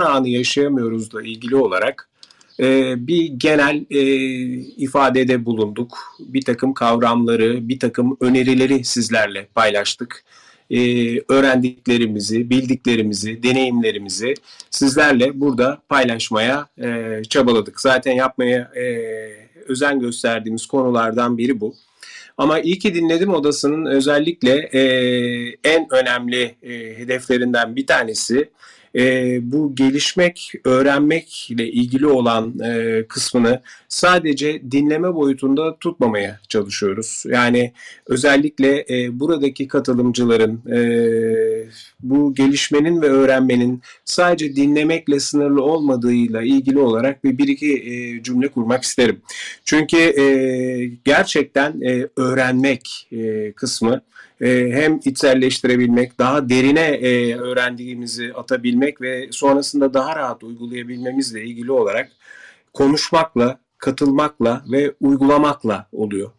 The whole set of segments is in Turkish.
anı yaşayamıyoruzla ilgili olarak e, bir genel e, ifadede bulunduk. Bir takım kavramları, bir takım önerileri sizlerle paylaştık. E, öğrendiklerimizi, bildiklerimizi, deneyimlerimizi sizlerle burada paylaşmaya e, çabaladık. Zaten yapmaya e, özen gösterdiğimiz konulardan biri bu. Ama iyi ki dinledim odasının özellikle e, en önemli e, hedeflerinden bir tanesi e, bu gelişmek, öğrenmekle ilgili olan e, kısmını sadece dinleme boyutunda tutmamaya çalışıyoruz. Yani özellikle e, buradaki katılımcıların e, bu gelişmenin ve öğrenmenin sadece dinlemekle sınırlı olmadığıyla ilgili olarak bir, bir iki e, cümle kurmak isterim. Çünkü e, gerçekten e, öğrenmek e, kısmı e, hem içselleştirebilmek, daha derine e, öğrendiğimizi atabilmek ve sonrasında daha rahat uygulayabilmemizle ilgili olarak konuşmakla, katılmakla ve uygulamakla oluyor.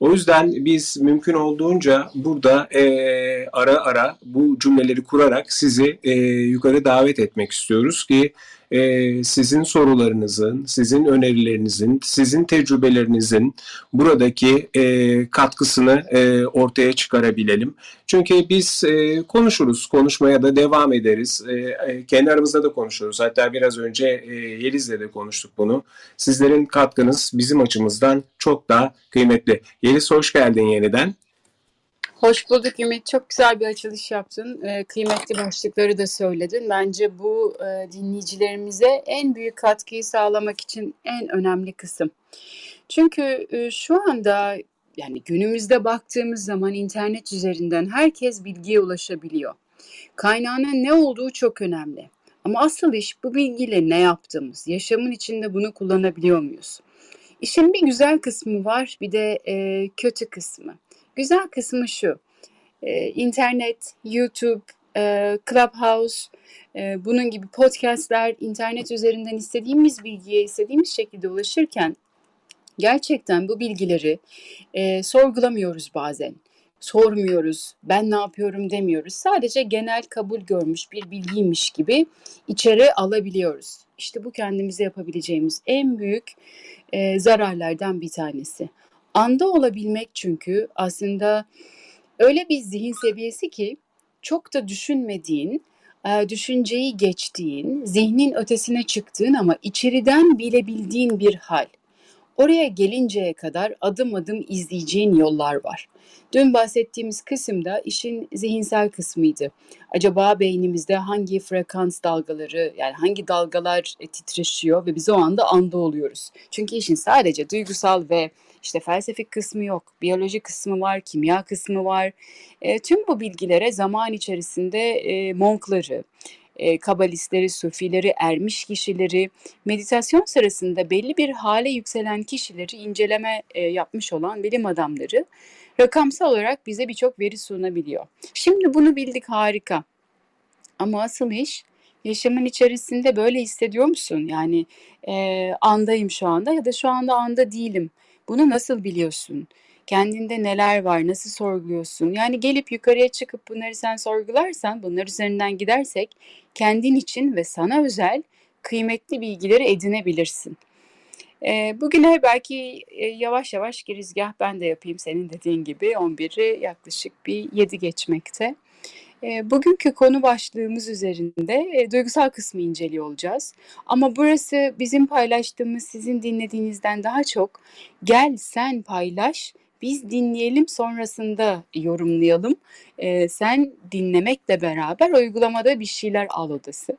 O yüzden biz mümkün olduğunca burada e, ara ara bu cümleleri kurarak sizi e, yukarı davet etmek istiyoruz ki e, sizin sorularınızın, sizin önerilerinizin, sizin tecrübelerinizin buradaki e, katkısını e, ortaya çıkarabilelim. Çünkü biz e, konuşuruz, konuşmaya da devam ederiz. E, e, da konuşuruz. Hatta biraz önce e, Yeliz'le de konuştuk bunu. Sizlerin katkınız bizim açımızdan çok daha kıymetli. Yeliz hoş geldin yeniden. Hoş bulduk Ümit. Çok güzel bir açılış yaptın. E, kıymetli başlıkları da söyledin. Bence bu e, dinleyicilerimize en büyük katkıyı sağlamak için en önemli kısım. Çünkü e, şu anda yani günümüzde baktığımız zaman internet üzerinden herkes bilgiye ulaşabiliyor. Kaynağının ne olduğu çok önemli. Ama asıl iş bu bilgiyle ne yaptığımız, yaşamın içinde bunu kullanabiliyor muyuz? İşin bir güzel kısmı var, bir de e, kötü kısmı. Güzel kısmı şu. E, internet, YouTube, e, Clubhouse, e, bunun gibi podcastler, internet üzerinden istediğimiz bilgiye istediğimiz şekilde ulaşırken gerçekten bu bilgileri e, sorgulamıyoruz bazen. Sormuyoruz, ben ne yapıyorum demiyoruz. Sadece genel kabul görmüş bir bilgiymiş gibi içeri alabiliyoruz. İşte bu kendimize yapabileceğimiz en büyük e, zararlardan bir tanesi. Anda olabilmek çünkü aslında öyle bir zihin seviyesi ki çok da düşünmediğin, e, düşünceyi geçtiğin, zihnin ötesine çıktığın ama içeriden bilebildiğin bir hal. Oraya gelinceye kadar adım adım izleyeceğin yollar var. Dün bahsettiğimiz kısımda işin zihinsel kısmıydı. Acaba beynimizde hangi frekans dalgaları yani hangi dalgalar titreşiyor ve biz o anda anda oluyoruz. Çünkü işin sadece duygusal ve işte felsefik kısmı yok, biyoloji kısmı var, kimya kısmı var. E, tüm bu bilgilere zaman içerisinde e, monkları, e, kabalistleri, sufileri, ermiş kişileri, meditasyon sırasında belli bir hale yükselen kişileri inceleme e, yapmış olan bilim adamları rakamsal olarak bize birçok veri sunabiliyor. Şimdi bunu bildik harika. Ama asıl iş yaşamın içerisinde böyle hissediyor musun? Yani e, andayım şu anda ya da şu anda anda değilim. Bunu nasıl biliyorsun? Kendinde neler var? Nasıl sorguluyorsun? Yani gelip yukarıya çıkıp bunları sen sorgularsan, bunlar üzerinden gidersek kendin için ve sana özel kıymetli bilgileri edinebilirsin. E, bugüne belki e, yavaş yavaş girizgah ben de yapayım senin dediğin gibi 11'i yaklaşık bir 7 geçmekte. Bugünkü konu başlığımız üzerinde duygusal kısmı inceliyor olacağız. Ama burası bizim paylaştığımız, sizin dinlediğinizden daha çok gel sen paylaş, biz dinleyelim sonrasında yorumlayalım. Sen dinlemekle beraber uygulamada bir şeyler al odası.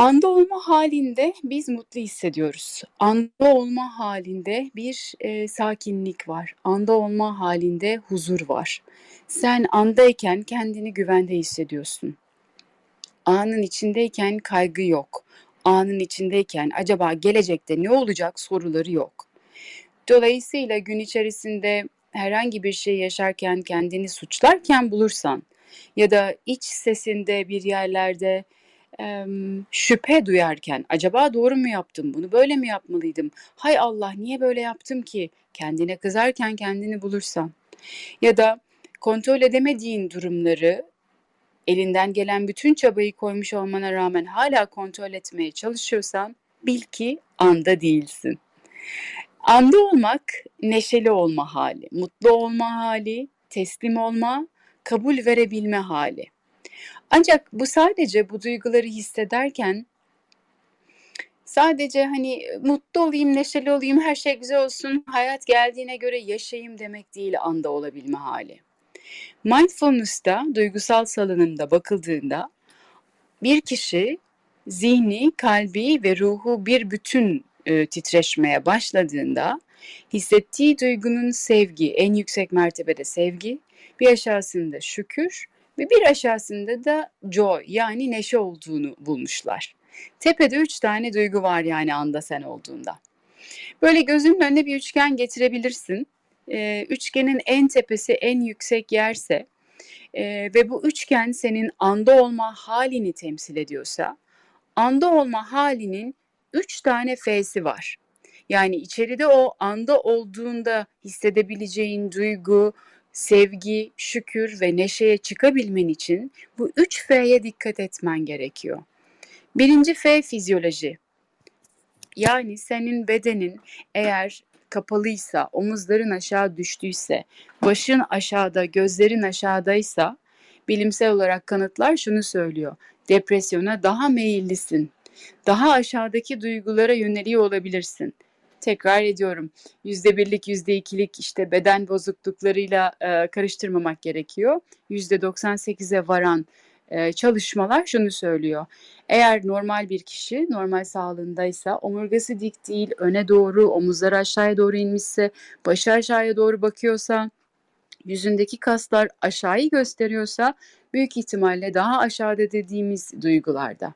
Anda olma halinde biz mutlu hissediyoruz. Anda olma halinde bir e, sakinlik var. Anda olma halinde huzur var. Sen andayken kendini güvende hissediyorsun. Anın içindeyken kaygı yok. Anın içindeyken acaba gelecekte ne olacak soruları yok. Dolayısıyla gün içerisinde herhangi bir şey yaşarken kendini suçlarken bulursan ya da iç sesinde bir yerlerde e, şüphe duyarken acaba doğru mu yaptım bunu böyle mi yapmalıydım hay Allah niye böyle yaptım ki kendine kızarken kendini bulursan ya da kontrol edemediğin durumları elinden gelen bütün çabayı koymuş olmana rağmen hala kontrol etmeye çalışıyorsan bil ki anda değilsin. Anda olmak neşeli olma hali, mutlu olma hali, teslim olma, kabul verebilme hali. Ancak bu sadece bu duyguları hissederken sadece hani mutlu olayım, neşeli olayım, her şey güzel olsun, hayat geldiğine göre yaşayayım demek değil anda olabilme hali. Mindfulness'ta duygusal salınımda bakıldığında bir kişi zihni, kalbi ve ruhu bir bütün e, titreşmeye başladığında hissettiği duygunun sevgi, en yüksek mertebede sevgi, bir aşağısında şükür ve bir aşağısında da joy yani neşe olduğunu bulmuşlar. Tepede üç tane duygu var yani anda sen olduğunda. Böyle gözünün önüne bir üçgen getirebilirsin. Ee, üçgenin en tepesi en yüksek yerse e, ve bu üçgen senin anda olma halini temsil ediyorsa, anda olma halinin üç tane F'si var. Yani içeride o anda olduğunda hissedebileceğin duygu, sevgi, şükür ve neşeye çıkabilmen için bu üç F'ye dikkat etmen gerekiyor. Birinci F fizyoloji. Yani senin bedenin eğer kapalıysa, omuzların aşağı düştüyse, başın aşağıda, gözlerin aşağıdaysa bilimsel olarak kanıtlar şunu söylüyor. Depresyona daha meyillisin. Daha aşağıdaki duygulara yöneliyor olabilirsin tekrar ediyorum. Yüzde birlik, yüzde ikilik işte beden bozukluklarıyla e, karıştırmamak gerekiyor. Yüzde 98'e varan e, çalışmalar şunu söylüyor. Eğer normal bir kişi normal sağlığındaysa omurgası dik değil, öne doğru, omuzları aşağıya doğru inmişse, başı aşağıya doğru bakıyorsa, yüzündeki kaslar aşağıyı gösteriyorsa büyük ihtimalle daha aşağıda dediğimiz duygularda.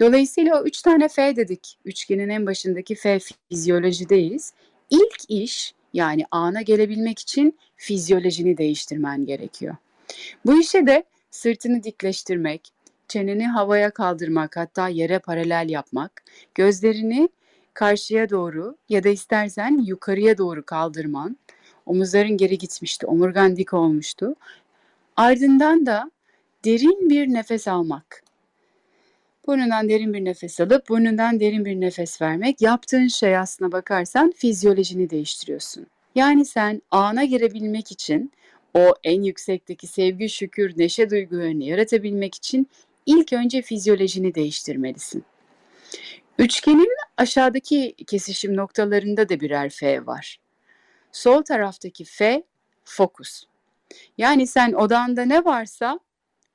Dolayısıyla o üç tane F dedik. Üçgenin en başındaki F fizyolojideyiz. İlk iş yani ana gelebilmek için fizyolojini değiştirmen gerekiyor. Bu işe de sırtını dikleştirmek, çeneni havaya kaldırmak hatta yere paralel yapmak, gözlerini karşıya doğru ya da istersen yukarıya doğru kaldırman, omuzların geri gitmişti, omurgan dik olmuştu. Ardından da derin bir nefes almak. Burnundan derin bir nefes alıp burnundan derin bir nefes vermek. Yaptığın şey aslına bakarsan fizyolojini değiştiriyorsun. Yani sen ana girebilmek için o en yüksekteki sevgi, şükür, neşe duygularını yaratabilmek için ilk önce fizyolojini değiştirmelisin. Üçgenin aşağıdaki kesişim noktalarında da birer F var. Sol taraftaki F fokus. Yani sen odanda ne varsa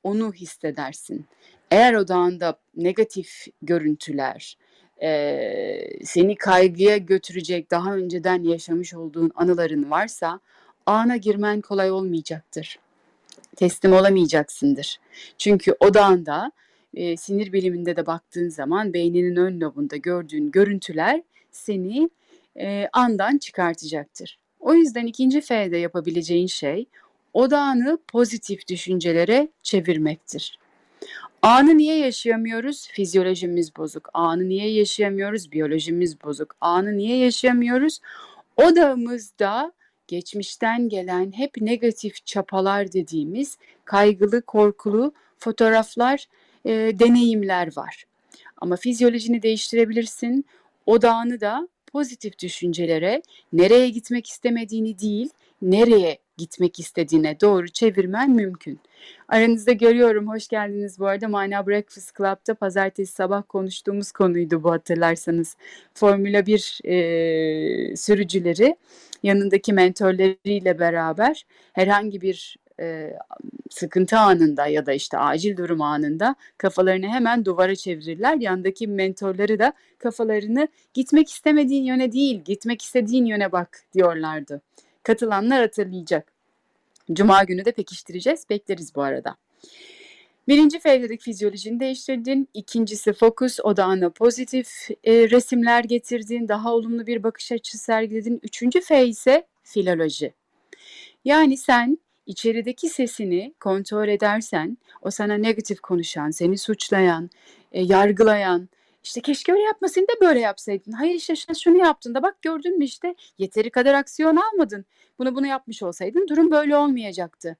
onu hissedersin. Eğer odağında negatif görüntüler, e, seni kaygıya götürecek daha önceden yaşamış olduğun anıların varsa ana girmen kolay olmayacaktır. Teslim olamayacaksındır. Çünkü odağında e, sinir biliminde de baktığın zaman beyninin ön lobunda gördüğün görüntüler seni e, andan çıkartacaktır. O yüzden ikinci F'de yapabileceğin şey odağını pozitif düşüncelere çevirmektir. Anı niye yaşayamıyoruz? Fizyolojimiz bozuk. Anı niye yaşayamıyoruz? Biyolojimiz bozuk. Anı niye yaşayamıyoruz? Odamızda geçmişten gelen hep negatif çapalar dediğimiz kaygılı, korkulu fotoğraflar, e, deneyimler var. Ama fizyolojini değiştirebilirsin. Odağını da pozitif düşüncelere, nereye gitmek istemediğini değil, nereye gitmek istediğine doğru çevirmen mümkün. Aranızda görüyorum, hoş geldiniz bu arada. Mana Breakfast Club'da pazartesi sabah konuştuğumuz konuydu bu hatırlarsanız. Formula 1 e, sürücüleri yanındaki mentorlarıyla beraber herhangi bir e, sıkıntı anında ya da işte acil durum anında kafalarını hemen duvara çevirirler. Yandaki mentorları da kafalarını gitmek istemediğin yöne değil, gitmek istediğin yöne bak diyorlardı. Katılanlar hatırlayacak. Cuma günü de pekiştireceğiz. Bekleriz bu arada. Birinci F fizyolojini değiştirdin. İkincisi fokus, odağına pozitif e, resimler getirdin. Daha olumlu bir bakış açısı sergiledin. Üçüncü F ise filoloji. Yani sen içerideki sesini kontrol edersen, o sana negatif konuşan, seni suçlayan, e, yargılayan, işte keşke öyle yapmasın da böyle yapsaydın. Hayır işte şunu yaptın da bak gördün mü işte yeteri kadar aksiyon almadın. Bunu bunu yapmış olsaydın durum böyle olmayacaktı.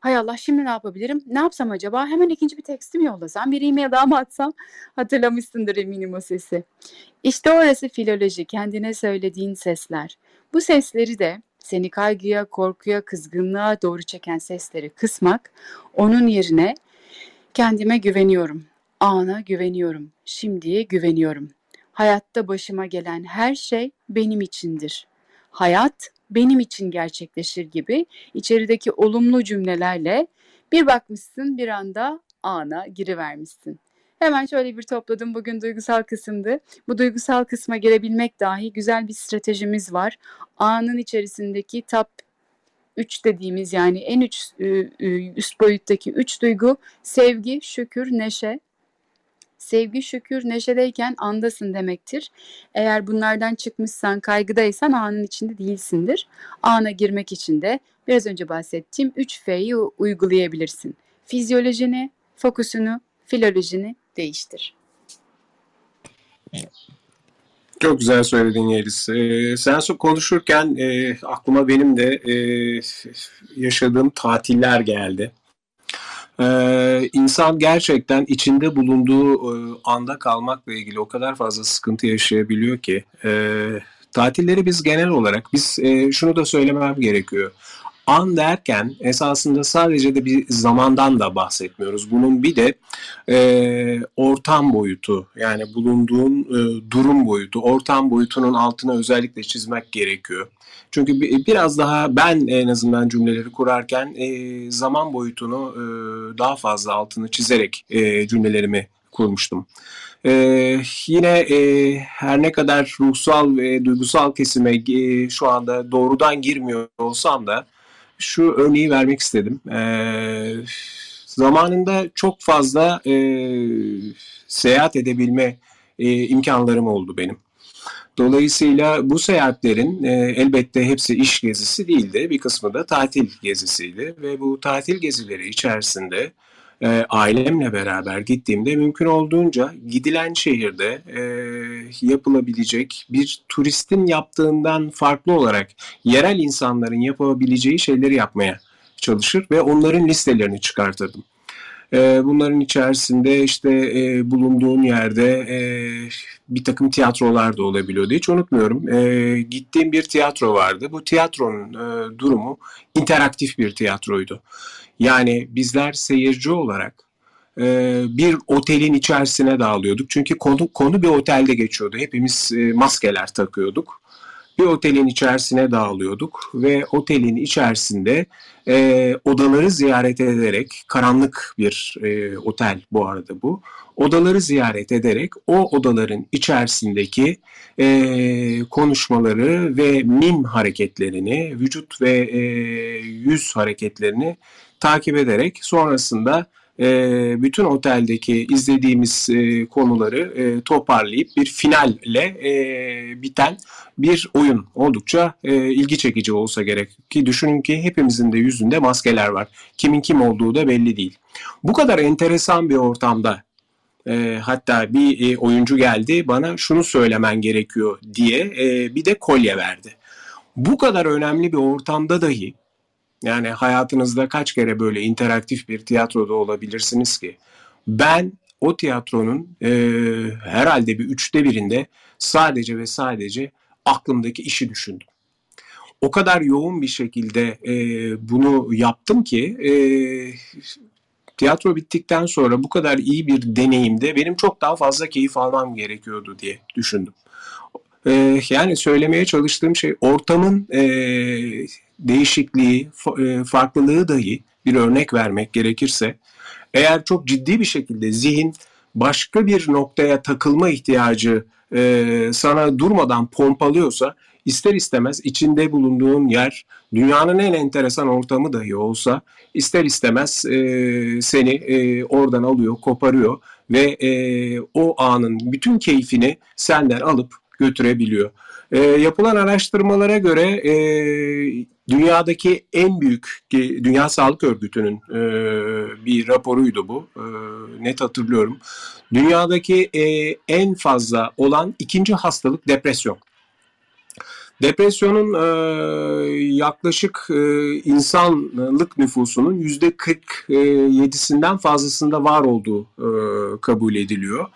Hay Allah şimdi ne yapabilirim? Ne yapsam acaba? Hemen ikinci bir tekstim yollasam, bir e-mail daha mı atsam? Hatırlamışsındır eminim o sesi. İşte orası filoloji, kendine söylediğin sesler. Bu sesleri de seni kaygıya, korkuya, kızgınlığa doğru çeken sesleri kısmak, onun yerine kendime güveniyorum, ana güveniyorum, şimdiye güveniyorum. Hayatta başıma gelen her şey benim içindir. Hayat benim için gerçekleşir gibi içerideki olumlu cümlelerle bir bakmışsın bir anda ana girivermişsin. Hemen şöyle bir topladım. Bugün duygusal kısımdı. Bu duygusal kısma girebilmek dahi güzel bir stratejimiz var. Anın içerisindeki top 3 dediğimiz yani en üç, üst boyuttaki 3 duygu sevgi, şükür, neşe. Sevgi, şükür, neşedeyken andasın demektir. Eğer bunlardan çıkmışsan, kaygıdaysan anın içinde değilsindir. Ana girmek için de biraz önce bahsettiğim 3 F'yi uygulayabilirsin. Fizyolojini, fokusunu, filolojini değiştir. Çok güzel söyledin Yeliz. Ee, sen konuşurken e, aklıma benim de e, yaşadığım tatiller geldi. Ee, insan gerçekten içinde bulunduğu e, anda kalmakla ilgili o kadar fazla sıkıntı yaşayabiliyor ki. E, tatilleri biz genel olarak, biz e, şunu da söylemem gerekiyor. An derken esasında sadece de bir zamandan da bahsetmiyoruz. Bunun bir de e, ortam boyutu yani bulunduğun e, durum boyutu, ortam boyutunun altına özellikle çizmek gerekiyor. Çünkü biraz daha ben en azından cümleleri kurarken e, zaman boyutunu e, daha fazla altını çizerek e, cümlelerimi kurmuştum. Ee, yine e, her ne kadar ruhsal ve duygusal kesime e, şu anda doğrudan girmiyor olsam da şu örneği vermek istedim. Ee, zamanında çok fazla e, seyahat edebilme e, imkanlarım oldu benim. Dolayısıyla bu seyahatlerin e, elbette hepsi iş gezisi değildi. Bir kısmı da tatil gezisiydi ve bu tatil gezileri içerisinde e, ailemle beraber gittiğimde mümkün olduğunca gidilen şehirde e, yapılabilecek bir turistin yaptığından farklı olarak yerel insanların yapabileceği şeyleri yapmaya çalışır ve onların listelerini çıkartırdım. E, bunların içerisinde işte e, bulunduğun yerde e, bir takım tiyatrolar da olabiliyordu. Hiç unutmuyorum. E, gittiğim bir tiyatro vardı. Bu tiyatronun e, durumu interaktif bir tiyatroydu. Yani bizler seyirci olarak bir otelin içerisine dağılıyorduk. Çünkü konu konu bir otelde geçiyordu. Hepimiz maskeler takıyorduk. Bir otelin içerisine dağılıyorduk ve otelin içerisinde e, odaları ziyaret ederek, karanlık bir e, otel bu arada bu, odaları ziyaret ederek o odaların içerisindeki e, konuşmaları ve mim hareketlerini, vücut ve e, yüz hareketlerini takip ederek sonrasında e, bütün oteldeki izlediğimiz e, konuları e, toparlayıp bir finalle e, biten bir oyun oldukça e, ilgi çekici olsa gerek ki düşünün ki hepimizin de yüzünde maskeler var. Kimin kim olduğu da belli değil. Bu kadar enteresan bir ortamda e, hatta bir e, oyuncu geldi bana şunu söylemen gerekiyor diye e, bir de kolye verdi. Bu kadar önemli bir ortamda dahi yani hayatınızda kaç kere böyle interaktif bir tiyatroda olabilirsiniz ki? Ben o tiyatronun e, herhalde bir üçte birinde sadece ve sadece aklımdaki işi düşündüm. O kadar yoğun bir şekilde e, bunu yaptım ki e, tiyatro bittikten sonra bu kadar iyi bir deneyimde benim çok daha fazla keyif almam gerekiyordu diye düşündüm. E, yani söylemeye çalıştığım şey ortamın e, değişikliği, e, farklılığı dahi bir örnek vermek gerekirse eğer çok ciddi bir şekilde zihin başka bir noktaya takılma ihtiyacı e, sana durmadan pompalıyorsa ister istemez içinde bulunduğun yer dünyanın en enteresan ortamı dahi olsa ister istemez e, seni e, oradan alıyor, koparıyor ve e, o anın bütün keyfini senden alıp götürebiliyor. E, yapılan araştırmalara göre e, dünyadaki en büyük Dünya Sağlık Örgütü'nün e, bir raporuydu bu. E, net hatırlıyorum. Dünyadaki e, en fazla olan ikinci hastalık depresyon. Depresyonun e, yaklaşık e, insanlık nüfusunun yüzde 47'sinden fazlasında var olduğu e, kabul ediliyor.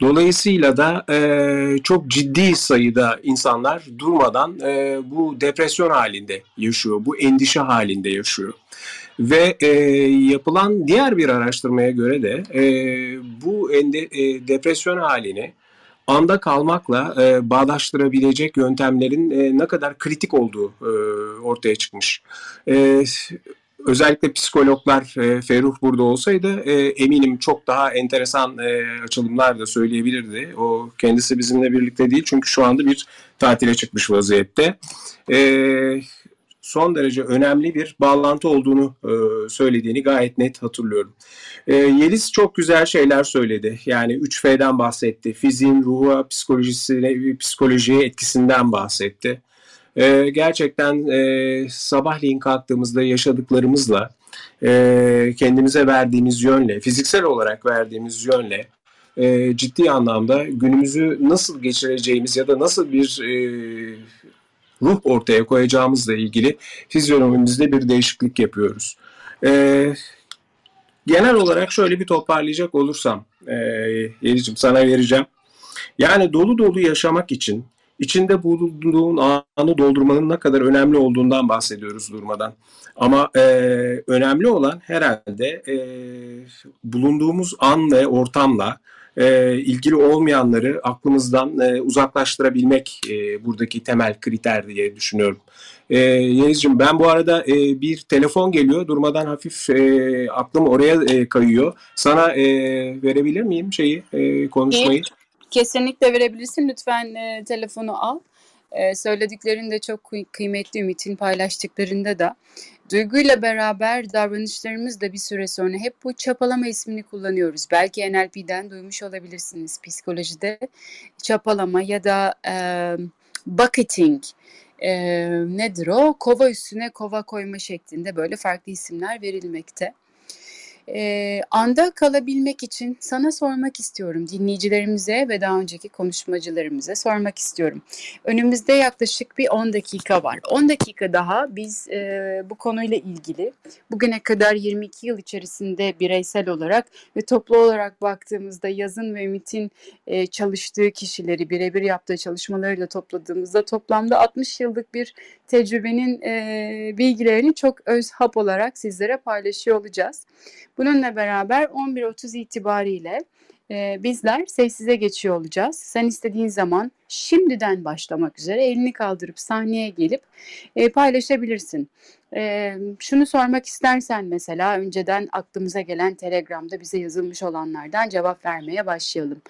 Dolayısıyla da e, çok ciddi sayıda insanlar durmadan e, bu depresyon halinde yaşıyor, bu endişe halinde yaşıyor. Ve e, yapılan diğer bir araştırmaya göre de e, bu ende, e, depresyon halini anda kalmakla e, bağdaştırabilecek yöntemlerin e, ne kadar kritik olduğu e, ortaya çıkmış. E, özellikle psikologlar e, Ferruh burada olsaydı e, eminim çok daha enteresan e, açılımlar da söyleyebilirdi. O kendisi bizimle birlikte değil çünkü şu anda bir tatile çıkmış vaziyette. E, son derece önemli bir bağlantı olduğunu e, söylediğini gayet net hatırlıyorum. E, Yeliz çok güzel şeyler söyledi. Yani 3F'den bahsetti. Fiziğin ruha, psikolojisine, psikolojiye etkisinden bahsetti. E, gerçekten e, sabahleyin kalktığımızda yaşadıklarımızla, e, kendimize verdiğimiz yönle, fiziksel olarak verdiğimiz yönle e, ciddi anlamda günümüzü nasıl geçireceğimiz ya da nasıl bir e, ruh ortaya koyacağımızla ilgili fizyonomimizde bir değişiklik yapıyoruz. E, genel olarak şöyle bir toparlayacak olursam, e, Yericim sana vereceğim. Yani dolu dolu yaşamak için içinde bulunduğun anı doldurmanın ne kadar önemli olduğundan bahsediyoruz durmadan. Ama e, önemli olan herhalde e, bulunduğumuz an ve ortamla e, ilgili olmayanları aklımızdan e, uzaklaştırabilmek e, buradaki temel kriter diye düşünüyorum. E, Yeniz'cim ben bu arada e, bir telefon geliyor. Durmadan hafif e, aklım oraya e, kayıyor. Sana e, verebilir miyim şeyi e, konuşmayı? İyi. Kesinlikle verebilirsin. Lütfen e, telefonu al. E, söylediklerin de çok kıymetli Ümit'in paylaştıklarında da. Duyguyla beraber davranışlarımız da bir süre sonra hep bu çapalama ismini kullanıyoruz. Belki NLP'den duymuş olabilirsiniz psikolojide. Çapalama ya da e, bucketing e, nedir o? Kova üstüne kova koyma şeklinde böyle farklı isimler verilmekte. E, anda kalabilmek için sana sormak istiyorum, dinleyicilerimize ve daha önceki konuşmacılarımıza sormak istiyorum. Önümüzde yaklaşık bir 10 dakika var. 10 dakika daha biz e, bu konuyla ilgili bugüne kadar 22 yıl içerisinde bireysel olarak ve toplu olarak baktığımızda yazın ve Ümit'in e, çalıştığı kişileri birebir yaptığı çalışmalarıyla topladığımızda toplamda 60 yıllık bir tecrübenin e, bilgilerini çok öz hap olarak sizlere paylaşıyor olacağız. Bununla beraber 11.30 itibariyle e, bizler sessize geçiyor olacağız. Sen istediğin zaman şimdiden başlamak üzere elini kaldırıp sahneye gelip e, paylaşabilirsin. E, şunu sormak istersen mesela önceden aklımıza gelen Telegram'da bize yazılmış olanlardan cevap vermeye başlayalım.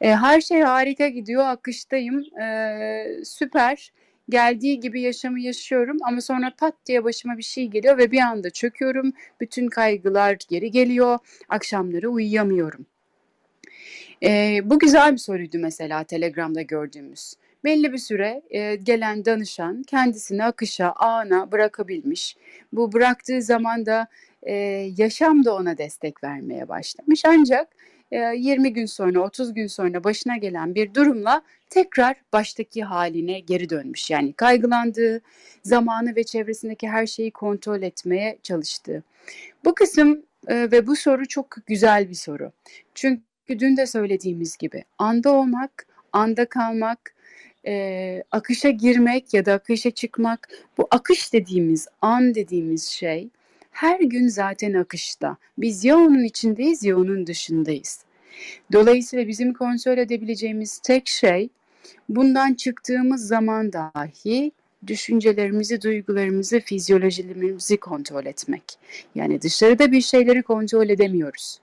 E, her şey harika gidiyor, akıştayım, e, süper geldiği gibi yaşamı yaşıyorum ama sonra pat diye başıma bir şey geliyor ve bir anda çöküyorum. Bütün kaygılar geri geliyor. Akşamları uyuyamıyorum. E, bu güzel bir soruydu mesela Telegram'da gördüğümüz. Belli bir süre e, gelen danışan kendisini akışa, ana bırakabilmiş. Bu bıraktığı zaman da e, yaşam da ona destek vermeye başlamış. Ancak 20 gün sonra 30 gün sonra başına gelen bir durumla tekrar baştaki haline geri dönmüş. Yani kaygılandığı, zamanı ve çevresindeki her şeyi kontrol etmeye çalıştığı. Bu kısım ve bu soru çok güzel bir soru. Çünkü dün de söylediğimiz gibi anda olmak, anda kalmak, akışa girmek ya da akışa çıkmak, bu akış dediğimiz, an dediğimiz şey her gün zaten akışta. Biz ya onun içindeyiz ya onun dışındayız. Dolayısıyla bizim kontrol edebileceğimiz tek şey bundan çıktığımız zaman dahi düşüncelerimizi, duygularımızı, fizyolojilerimizi kontrol etmek. Yani dışarıda bir şeyleri kontrol edemiyoruz.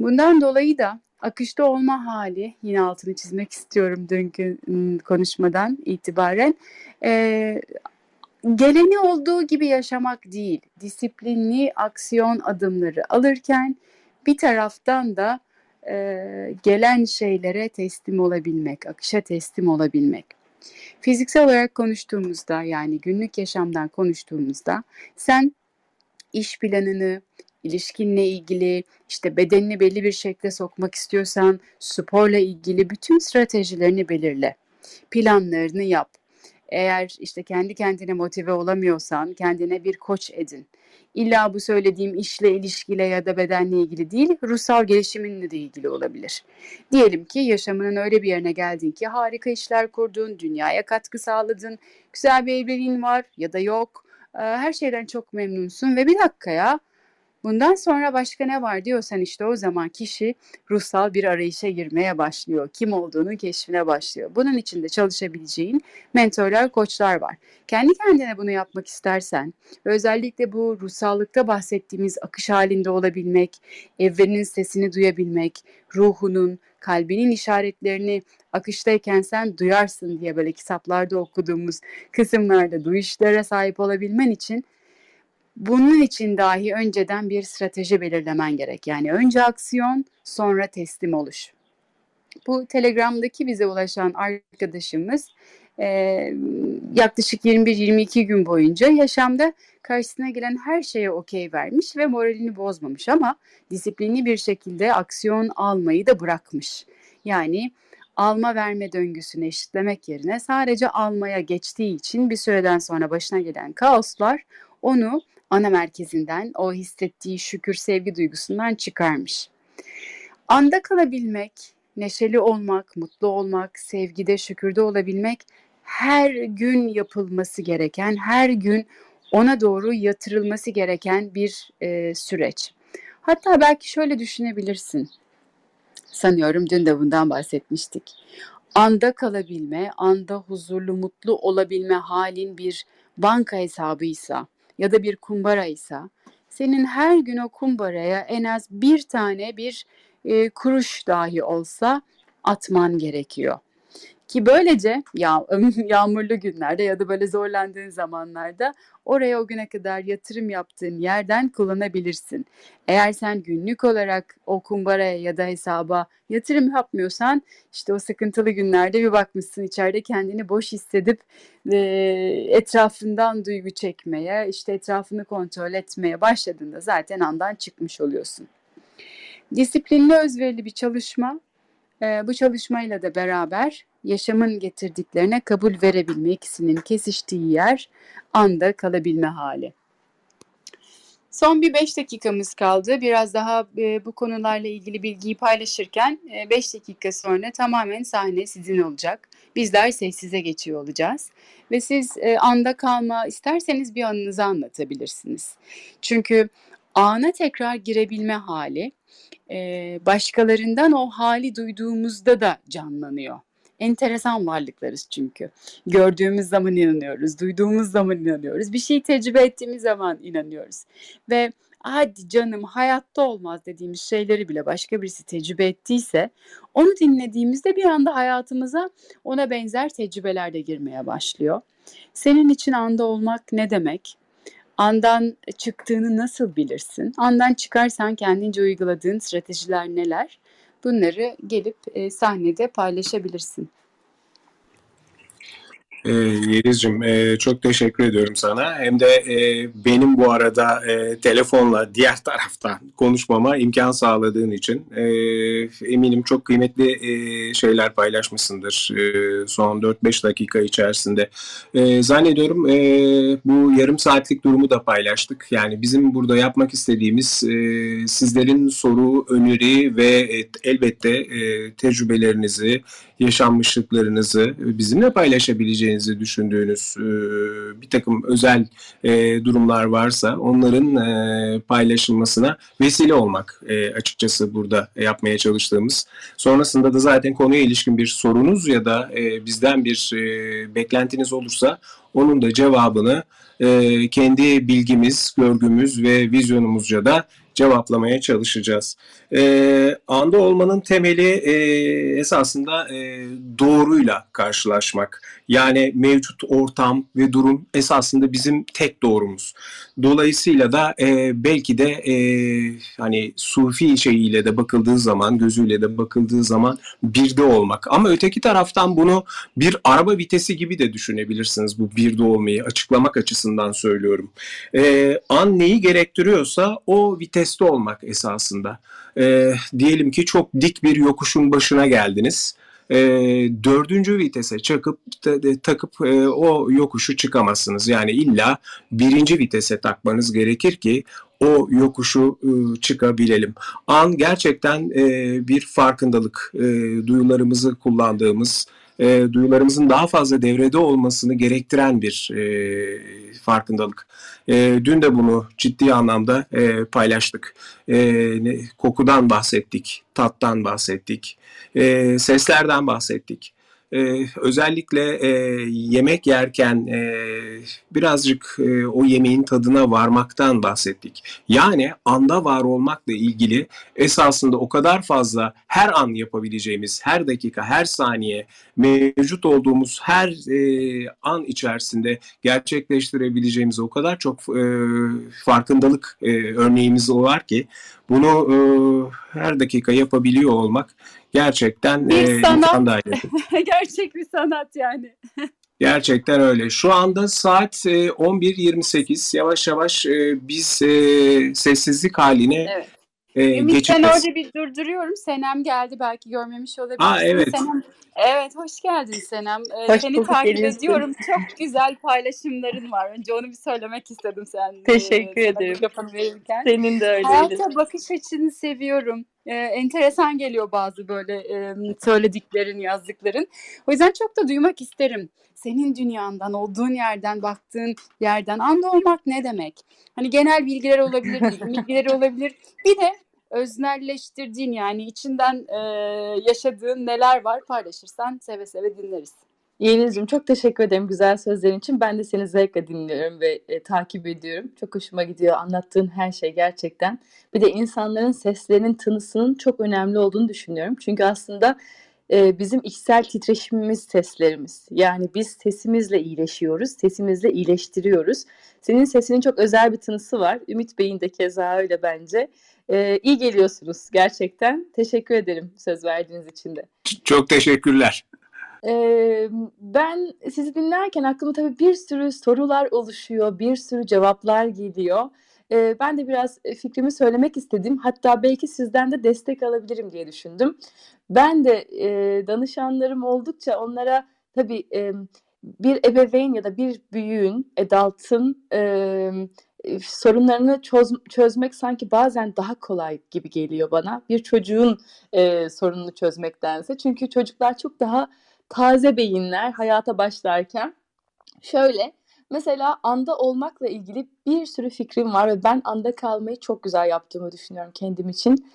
Bundan dolayı da akışta olma hali, yine altını çizmek istiyorum dünkü konuşmadan itibaren, e, geleni olduğu gibi yaşamak değil, disiplinli aksiyon adımları alırken bir taraftan da e, gelen şeylere teslim olabilmek, akışa teslim olabilmek. Fiziksel olarak konuştuğumuzda yani günlük yaşamdan konuştuğumuzda sen iş planını, ilişkinle ilgili, işte bedenini belli bir şekilde sokmak istiyorsan sporla ilgili bütün stratejilerini belirle. Planlarını yap Eğer işte kendi kendine motive olamıyorsan kendine bir koç edin. İlla bu söylediğim işle ilişkiyle ya da bedenle ilgili değil, ruhsal gelişiminle de ilgili olabilir. Diyelim ki yaşamının öyle bir yerine geldin ki harika işler kurdun, dünyaya katkı sağladın, güzel bir evliliğin var ya da yok. Her şeyden çok memnunsun ve bir dakika ya Bundan sonra başka ne var diyorsan işte o zaman kişi ruhsal bir arayışa girmeye başlıyor. Kim olduğunu keşfine başlıyor. Bunun için de çalışabileceğin mentorlar, koçlar var. Kendi kendine bunu yapmak istersen özellikle bu ruhsallıkta bahsettiğimiz akış halinde olabilmek, evrenin sesini duyabilmek, ruhunun, kalbinin işaretlerini akıştayken sen duyarsın diye böyle kitaplarda okuduğumuz kısımlarda duyuşlara sahip olabilmen için bunun için dahi önceden bir strateji belirlemen gerek. Yani önce aksiyon, sonra teslim oluş. Bu Telegram'daki bize ulaşan arkadaşımız e, yaklaşık 21-22 gün boyunca yaşamda karşısına gelen her şeye okey vermiş ve moralini bozmamış ama disiplinli bir şekilde aksiyon almayı da bırakmış. Yani alma verme döngüsünü eşitlemek yerine sadece almaya geçtiği için bir süreden sonra başına gelen kaoslar onu ana merkezinden, o hissettiği şükür, sevgi duygusundan çıkarmış. Anda kalabilmek, neşeli olmak, mutlu olmak, sevgide, şükürde olabilmek her gün yapılması gereken, her gün ona doğru yatırılması gereken bir e, süreç. Hatta belki şöyle düşünebilirsin. Sanıyorum dün de bundan bahsetmiştik. Anda kalabilme, anda huzurlu, mutlu olabilme halin bir banka hesabıysa, ya da bir kumbara ise senin her gün o kumbaraya en az bir tane bir e, kuruş dahi olsa atman gerekiyor. Ki böylece ya, yağmurlu günlerde ya da böyle zorlandığın zamanlarda oraya o güne kadar yatırım yaptığın yerden kullanabilirsin. Eğer sen günlük olarak o kumbaraya ya da hesaba yatırım yapmıyorsan işte o sıkıntılı günlerde bir bakmışsın içeride kendini boş hissedip e, etrafından duygu çekmeye, işte etrafını kontrol etmeye başladığında zaten andan çıkmış oluyorsun. Disiplinli özverili bir çalışma e, bu çalışmayla da beraber yaşamın getirdiklerine kabul verebilme ikisinin kesiştiği yer anda kalabilme hali. Son bir 5 dakikamız kaldı. Biraz daha e, bu konularla ilgili bilgiyi paylaşırken 5 e, dakika sonra tamamen sahne sizin olacak. Bizler sessize geçiyor olacağız. Ve siz e, anda kalma isterseniz bir anınızı anlatabilirsiniz. Çünkü ana tekrar girebilme hali başkalarından o hali duyduğumuzda da canlanıyor. Enteresan varlıklarız çünkü. Gördüğümüz zaman inanıyoruz, duyduğumuz zaman inanıyoruz, bir şey tecrübe ettiğimiz zaman inanıyoruz. Ve hadi canım hayatta olmaz dediğimiz şeyleri bile başka birisi tecrübe ettiyse onu dinlediğimizde bir anda hayatımıza ona benzer tecrübeler de girmeye başlıyor. Senin için anda olmak ne demek? Andan çıktığını nasıl bilirsin? Andan çıkarsan kendince uyguladığın stratejiler neler? Bunları gelip e, sahnede paylaşabilirsin. E, Yeliz'cim e, çok teşekkür ediyorum sana. Hem de e, benim bu arada e, telefonla diğer taraftan konuşmama imkan sağladığın için e, eminim çok kıymetli e, şeyler paylaşmışsındır e, son 4-5 dakika içerisinde. E, zannediyorum e, bu yarım saatlik durumu da paylaştık. Yani bizim burada yapmak istediğimiz e, sizlerin soru, öneri ve e, elbette e, tecrübelerinizi, yaşanmışlıklarınızı bizimle paylaşabileceğinizi düşündüğünüz e, bir takım özel e, durumlar varsa onların e, paylaşılmasına vesile olmak açıkçası burada yapmaya çalıştığımız. Sonrasında da zaten konuya ilişkin bir sorunuz ya da bizden bir beklentiniz olursa onun da cevabını kendi bilgimiz, görgümüz ve vizyonumuzca da cevaplamaya çalışacağız. E, anda olmanın temeli e, esasında e, doğruyla karşılaşmak. Yani mevcut ortam ve durum esasında bizim tek doğrumuz. Dolayısıyla da e, belki de e, hani sufi şeyiyle de bakıldığı zaman, gözüyle de bakıldığı zaman birde olmak. Ama öteki taraftan bunu bir araba vitesi gibi de düşünebilirsiniz bu birde olmayı açıklamak açısından söylüyorum. E, an neyi gerektiriyorsa o viteste olmak esasında. E, diyelim ki çok dik bir yokuşun başına geldiniz e, dördüncü vitese çakıp takıp e, o yokuşu çıkamazsınız. Yani illa birinci vitese takmanız gerekir ki o yokuşu e, çıkabilelim. An gerçekten e, bir farkındalık, e, duyularımızı kullandığımız, e, duyularımızın daha fazla devrede olmasını gerektiren bir e, farkındalık. E, dün de bunu ciddi anlamda e, paylaştık. E, kokudan bahsettik, tattan bahsettik, e, seslerden bahsettik e, özellikle e, yemek yerken e, birazcık e, o yemeğin tadına varmaktan bahsettik. Yani anda var olmakla ilgili esasında o kadar fazla her an yapabileceğimiz, her dakika, her saniye mevcut olduğumuz her e, an içerisinde gerçekleştirebileceğimiz o kadar çok e, farkındalık e, örneğimiz var ki bunu e, her dakika yapabiliyor olmak gerçekten bir e, sanat. Gerçek bir sanat yani. Gerçekten öyle. Şu anda saat 11.28. Yavaş yavaş biz sessizlik haline evet. E, Ümit geçeceğiz. ben orada bir durduruyorum. Senem geldi belki görmemiş olabilirsin. Aa, evet. Senem, evet hoş geldin Senem. Hoş Seni takip gelirsin. ediyorum. Çok güzel paylaşımların var. Önce onu bir söylemek istedim sen. Teşekkür e, ederim. Verirken. Senin de öyle. Hayata bakış açını seviyorum e, enteresan geliyor bazı böyle e, söylediklerin, yazdıkların. O yüzden çok da duymak isterim. Senin dünyandan, olduğun yerden, baktığın yerden anda olmak ne demek? Hani genel bilgiler olabilir, bilgileri olabilir. Bir de öznelleştirdiğin yani içinden e, yaşadığın neler var paylaşırsan seve seve dinleriz. Yeğenizciğim çok teşekkür ederim güzel sözlerin için. Ben de seni zevkle dinliyorum ve e, takip ediyorum. Çok hoşuma gidiyor anlattığın her şey gerçekten. Bir de insanların seslerinin tınısının çok önemli olduğunu düşünüyorum. Çünkü aslında e, bizim içsel titreşimimiz seslerimiz. Yani biz sesimizle iyileşiyoruz, sesimizle iyileştiriyoruz. Senin sesinin çok özel bir tınısı var. Ümit Bey'in de keza öyle bence. E, iyi geliyorsunuz gerçekten. Teşekkür ederim söz verdiğiniz için de. Çok teşekkürler. Ee, ben sizi dinlerken aklıma tabii bir sürü sorular oluşuyor, bir sürü cevaplar geliyor. Ee, ben de biraz fikrimi söylemek istedim. Hatta belki sizden de destek alabilirim diye düşündüm. Ben de e, danışanlarım oldukça onlara tabii e, bir ebeveyn ya da bir büyüğün, adult'ın e, sorunlarını çöz, çözmek sanki bazen daha kolay gibi geliyor bana. Bir çocuğun e, sorununu çözmektense. Çünkü çocuklar çok daha taze beyinler hayata başlarken şöyle mesela anda olmakla ilgili bir sürü fikrim var ve ben anda kalmayı çok güzel yaptığımı düşünüyorum kendim için.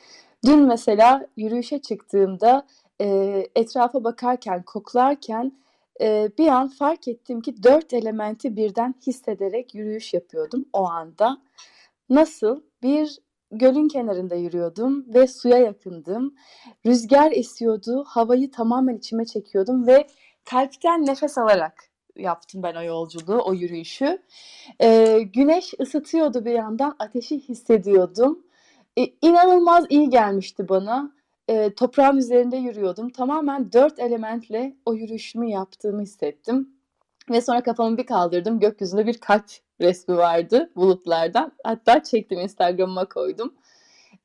Dün mesela yürüyüşe çıktığımda e, etrafa bakarken, koklarken e, bir an fark ettim ki dört elementi birden hissederek yürüyüş yapıyordum o anda. Nasıl? Bir gölün kenarında yürüyordum ve suya yakındım. Rüzgar esiyordu, havayı tamamen içime çekiyordum ve kalpten nefes alarak yaptım ben o yolculuğu, o yürüyüşü. Ee, güneş ısıtıyordu bir yandan, ateşi hissediyordum. Ee, inanılmaz iyi gelmişti bana. Ee, toprağın üzerinde yürüyordum. Tamamen dört elementle o yürüyüşümü yaptığımı hissettim. Ve sonra kafamı bir kaldırdım. Gökyüzünde bir kalp resmi vardı bulutlardan. Hatta çektim Instagram'ıma koydum.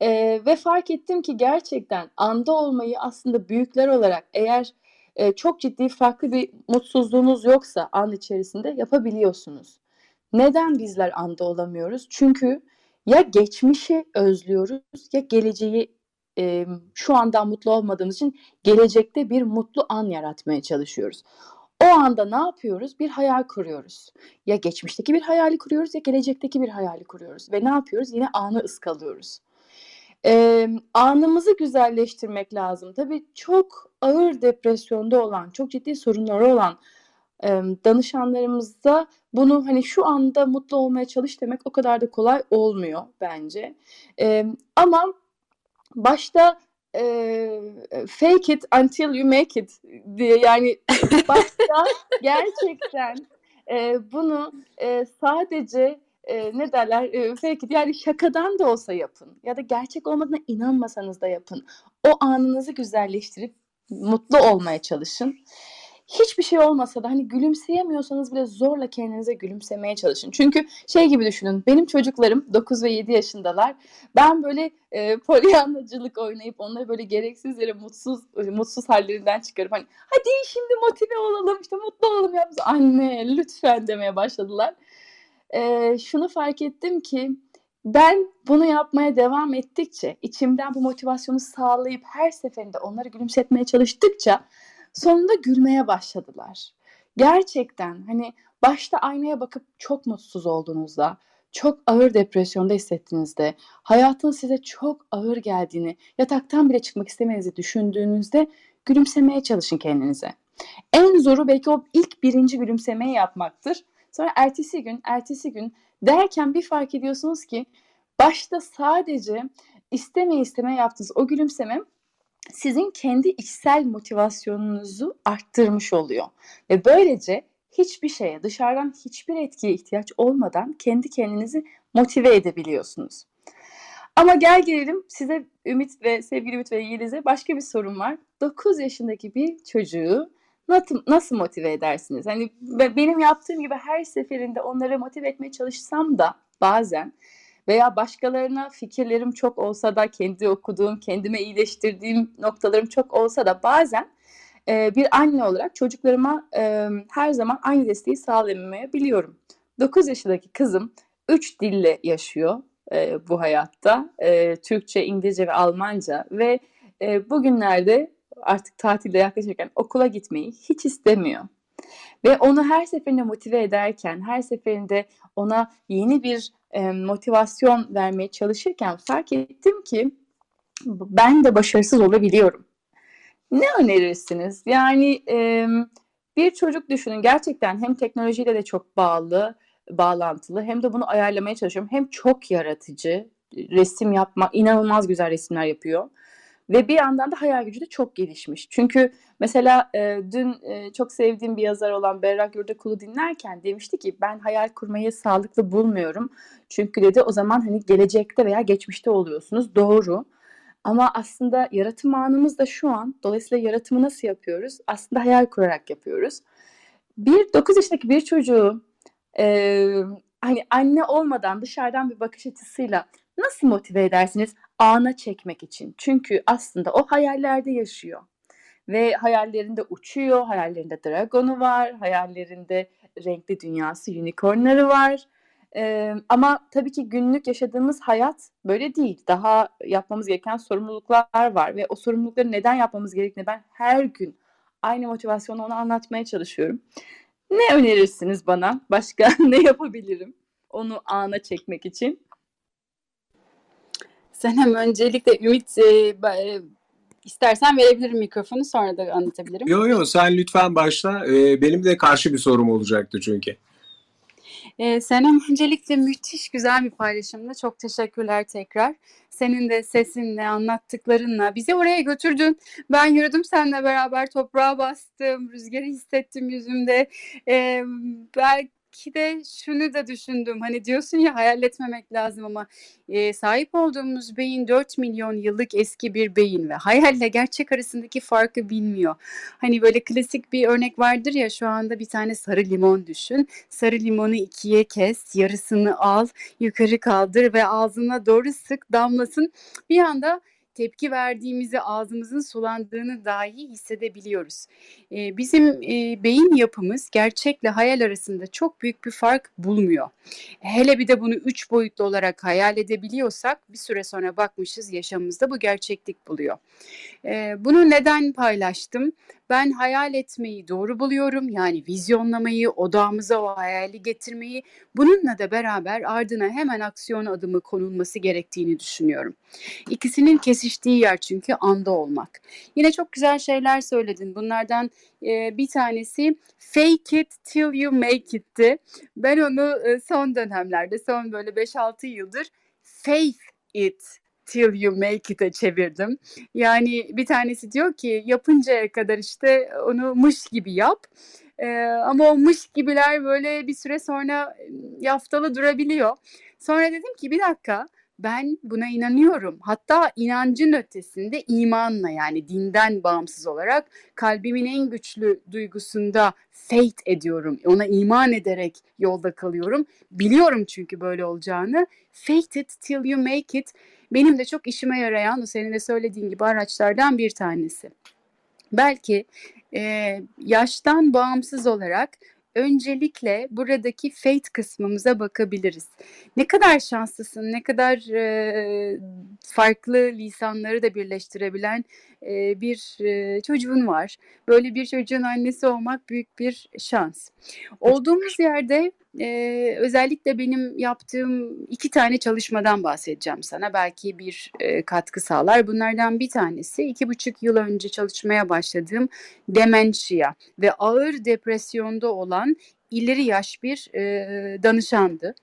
E, ve fark ettim ki gerçekten anda olmayı aslında büyükler olarak eğer e, çok ciddi farklı bir mutsuzluğunuz yoksa an içerisinde yapabiliyorsunuz. Neden bizler anda olamıyoruz? Çünkü ya geçmişi özlüyoruz ya geleceği e, şu andan mutlu olmadığımız için gelecekte bir mutlu an yaratmaya çalışıyoruz. O anda ne yapıyoruz? Bir hayal kuruyoruz. Ya geçmişteki bir hayali kuruyoruz ya gelecekteki bir hayali kuruyoruz. Ve ne yapıyoruz? Yine anı ıskalıyoruz. Ee, anımızı güzelleştirmek lazım. Tabii çok ağır depresyonda olan, çok ciddi sorunları olan e, danışanlarımızda bunu hani şu anda mutlu olmaya çalış demek o kadar da kolay olmuyor bence. E, ama başta e, fake it until you make it diye yani başta gerçekten e, bunu e, sadece e, ne derler e, fake it yani şakadan da olsa yapın ya da gerçek olmadığına inanmasanız da yapın. O anınızı güzelleştirip mutlu olmaya çalışın. Hiçbir şey olmasa da hani gülümseyemiyorsanız bile zorla kendinize gülümsemeye çalışın. Çünkü şey gibi düşünün. Benim çocuklarım 9 ve 7 yaşındalar. Ben böyle e, polyanlacılık oynayıp onları böyle gereksiz yere mutsuz mutsuz hallerinden çıkarıp hani hadi şimdi motive olalım işte mutlu olalım ya. Anne lütfen demeye başladılar. E, şunu fark ettim ki ben bunu yapmaya devam ettikçe, içimden bu motivasyonu sağlayıp her seferinde onları gülümsetmeye çalıştıkça sonunda gülmeye başladılar. Gerçekten hani başta aynaya bakıp çok mutsuz olduğunuzda, çok ağır depresyonda hissettiğinizde, hayatın size çok ağır geldiğini, yataktan bile çıkmak istemediğinizi düşündüğünüzde gülümsemeye çalışın kendinize. En zoru belki o ilk birinci gülümsemeyi yapmaktır. Sonra ertesi gün, ertesi gün derken bir fark ediyorsunuz ki başta sadece istemeye istemeye yaptığınız o gülümseme sizin kendi içsel motivasyonunuzu arttırmış oluyor. Ve böylece hiçbir şeye, dışarıdan hiçbir etkiye ihtiyaç olmadan kendi kendinizi motive edebiliyorsunuz. Ama gel gelelim size Ümit ve sevgili Ümit ve Yeliz'e başka bir sorun var. 9 yaşındaki bir çocuğu nasıl motive edersiniz? Hani benim yaptığım gibi her seferinde onları motive etmeye çalışsam da bazen veya başkalarına fikirlerim çok olsa da kendi okuduğum, kendime iyileştirdiğim noktalarım çok olsa da bazen e, bir anne olarak çocuklarıma e, her zaman aynı desteği sağlayamayabiliyorum. 9 yaşındaki kızım 3 dille yaşıyor e, bu hayatta. E, Türkçe, İngilizce ve Almanca ve e, bugünlerde artık tatilde yaklaşırken okula gitmeyi hiç istemiyor. Ve onu her seferinde motive ederken, her seferinde ona yeni bir e, motivasyon vermeye çalışırken fark ettim ki ben de başarısız olabiliyorum. Ne önerirsiniz? Yani e, bir çocuk düşünün gerçekten hem teknolojiyle de çok bağlı, bağlantılı hem de bunu ayarlamaya çalışıyorum. Hem çok yaratıcı, resim yapma, inanılmaz güzel resimler yapıyor. Ve bir yandan da hayal gücü de çok gelişmiş. Çünkü mesela e, dün e, çok sevdiğim bir yazar olan Berrak Yurdakul'u dinlerken demişti ki ben hayal kurmayı sağlıklı bulmuyorum. Çünkü dedi o zaman hani gelecekte veya geçmişte oluyorsunuz. Doğru. Ama aslında yaratım anımız da şu an. Dolayısıyla yaratımı nasıl yapıyoruz? Aslında hayal kurarak yapıyoruz. Bir 9 yaşındaki bir çocuğu e, hani anne olmadan dışarıdan bir bakış açısıyla nasıl motive edersiniz? Ana çekmek için. Çünkü aslında o hayallerde yaşıyor. Ve hayallerinde uçuyor, hayallerinde dragonu var, hayallerinde renkli dünyası, unicornları var. Ee, ama tabii ki günlük yaşadığımız hayat böyle değil. Daha yapmamız gereken sorumluluklar var ve o sorumlulukları neden yapmamız gerektiğini ben her gün aynı motivasyonla onu anlatmaya çalışıyorum. Ne önerirsiniz bana? Başka ne yapabilirim onu ana çekmek için? Senem öncelikle Ümit e, e, istersen verebilirim mikrofonu sonra da anlatabilirim. Yok yok sen lütfen başla. E, benim de karşı bir sorum olacaktı çünkü. E, Senem öncelikle müthiş güzel bir paylaşımda. Çok teşekkürler tekrar. Senin de sesinle, anlattıklarınla bizi oraya götürdün. Ben yürüdüm seninle beraber toprağa bastım, rüzgarı hissettim yüzümde. E, belki belki de şunu da düşündüm. Hani diyorsun ya hayal etmemek lazım ama e, sahip olduğumuz beyin 4 milyon yıllık eski bir beyin ve hayalle gerçek arasındaki farkı bilmiyor. Hani böyle klasik bir örnek vardır ya şu anda bir tane sarı limon düşün. Sarı limonu ikiye kes, yarısını al, yukarı kaldır ve ağzına doğru sık damlasın. Bir anda tepki verdiğimizi, ağzımızın sulandığını dahi hissedebiliyoruz. E, bizim e, beyin yapımız gerçekle hayal arasında çok büyük bir fark bulmuyor. Hele bir de bunu üç boyutlu olarak hayal edebiliyorsak bir süre sonra bakmışız yaşamımızda bu gerçeklik buluyor. E, bunu neden paylaştım? Ben hayal etmeyi doğru buluyorum. Yani vizyonlamayı, odağımıza o hayali getirmeyi, bununla da beraber ardına hemen aksiyon adımı konulması gerektiğini düşünüyorum. İkisinin kesiştiği yer çünkü anda olmak. Yine çok güzel şeyler söyledin. Bunlardan e, bir tanesi fake it till you make it'ti. Ben onu e, son dönemlerde, son böyle 5-6 yıldır faith it till you make it'e çevirdim. Yani bir tanesi diyor ki yapıncaya kadar işte onu mış gibi yap. Ee, ama o mış gibiler böyle bir süre sonra yaftalı durabiliyor. Sonra dedim ki bir dakika ben buna inanıyorum. Hatta inancın ötesinde imanla yani dinden bağımsız olarak kalbimin en güçlü duygusunda faith ediyorum. Ona iman ederek yolda kalıyorum. Biliyorum çünkü böyle olacağını. Faith it till you make it. Benim de çok işime yarayan o senin de söylediğin gibi araçlardan bir tanesi. Belki e, yaştan bağımsız olarak öncelikle buradaki fate kısmımıza bakabiliriz. Ne kadar şanslısın, ne kadar e, farklı lisanları da birleştirebilen e, bir e, çocuğun var. Böyle bir çocuğun annesi olmak büyük bir şans. Olduğumuz yerde e, özellikle benim yaptığım iki tane çalışmadan bahsedeceğim sana. Belki bir e, katkı sağlar. Bunlardan bir tanesi iki buçuk yıl önce çalışmaya başladığım dementia ve ağır depresyonda olan ileri yaş bir e, danışandı.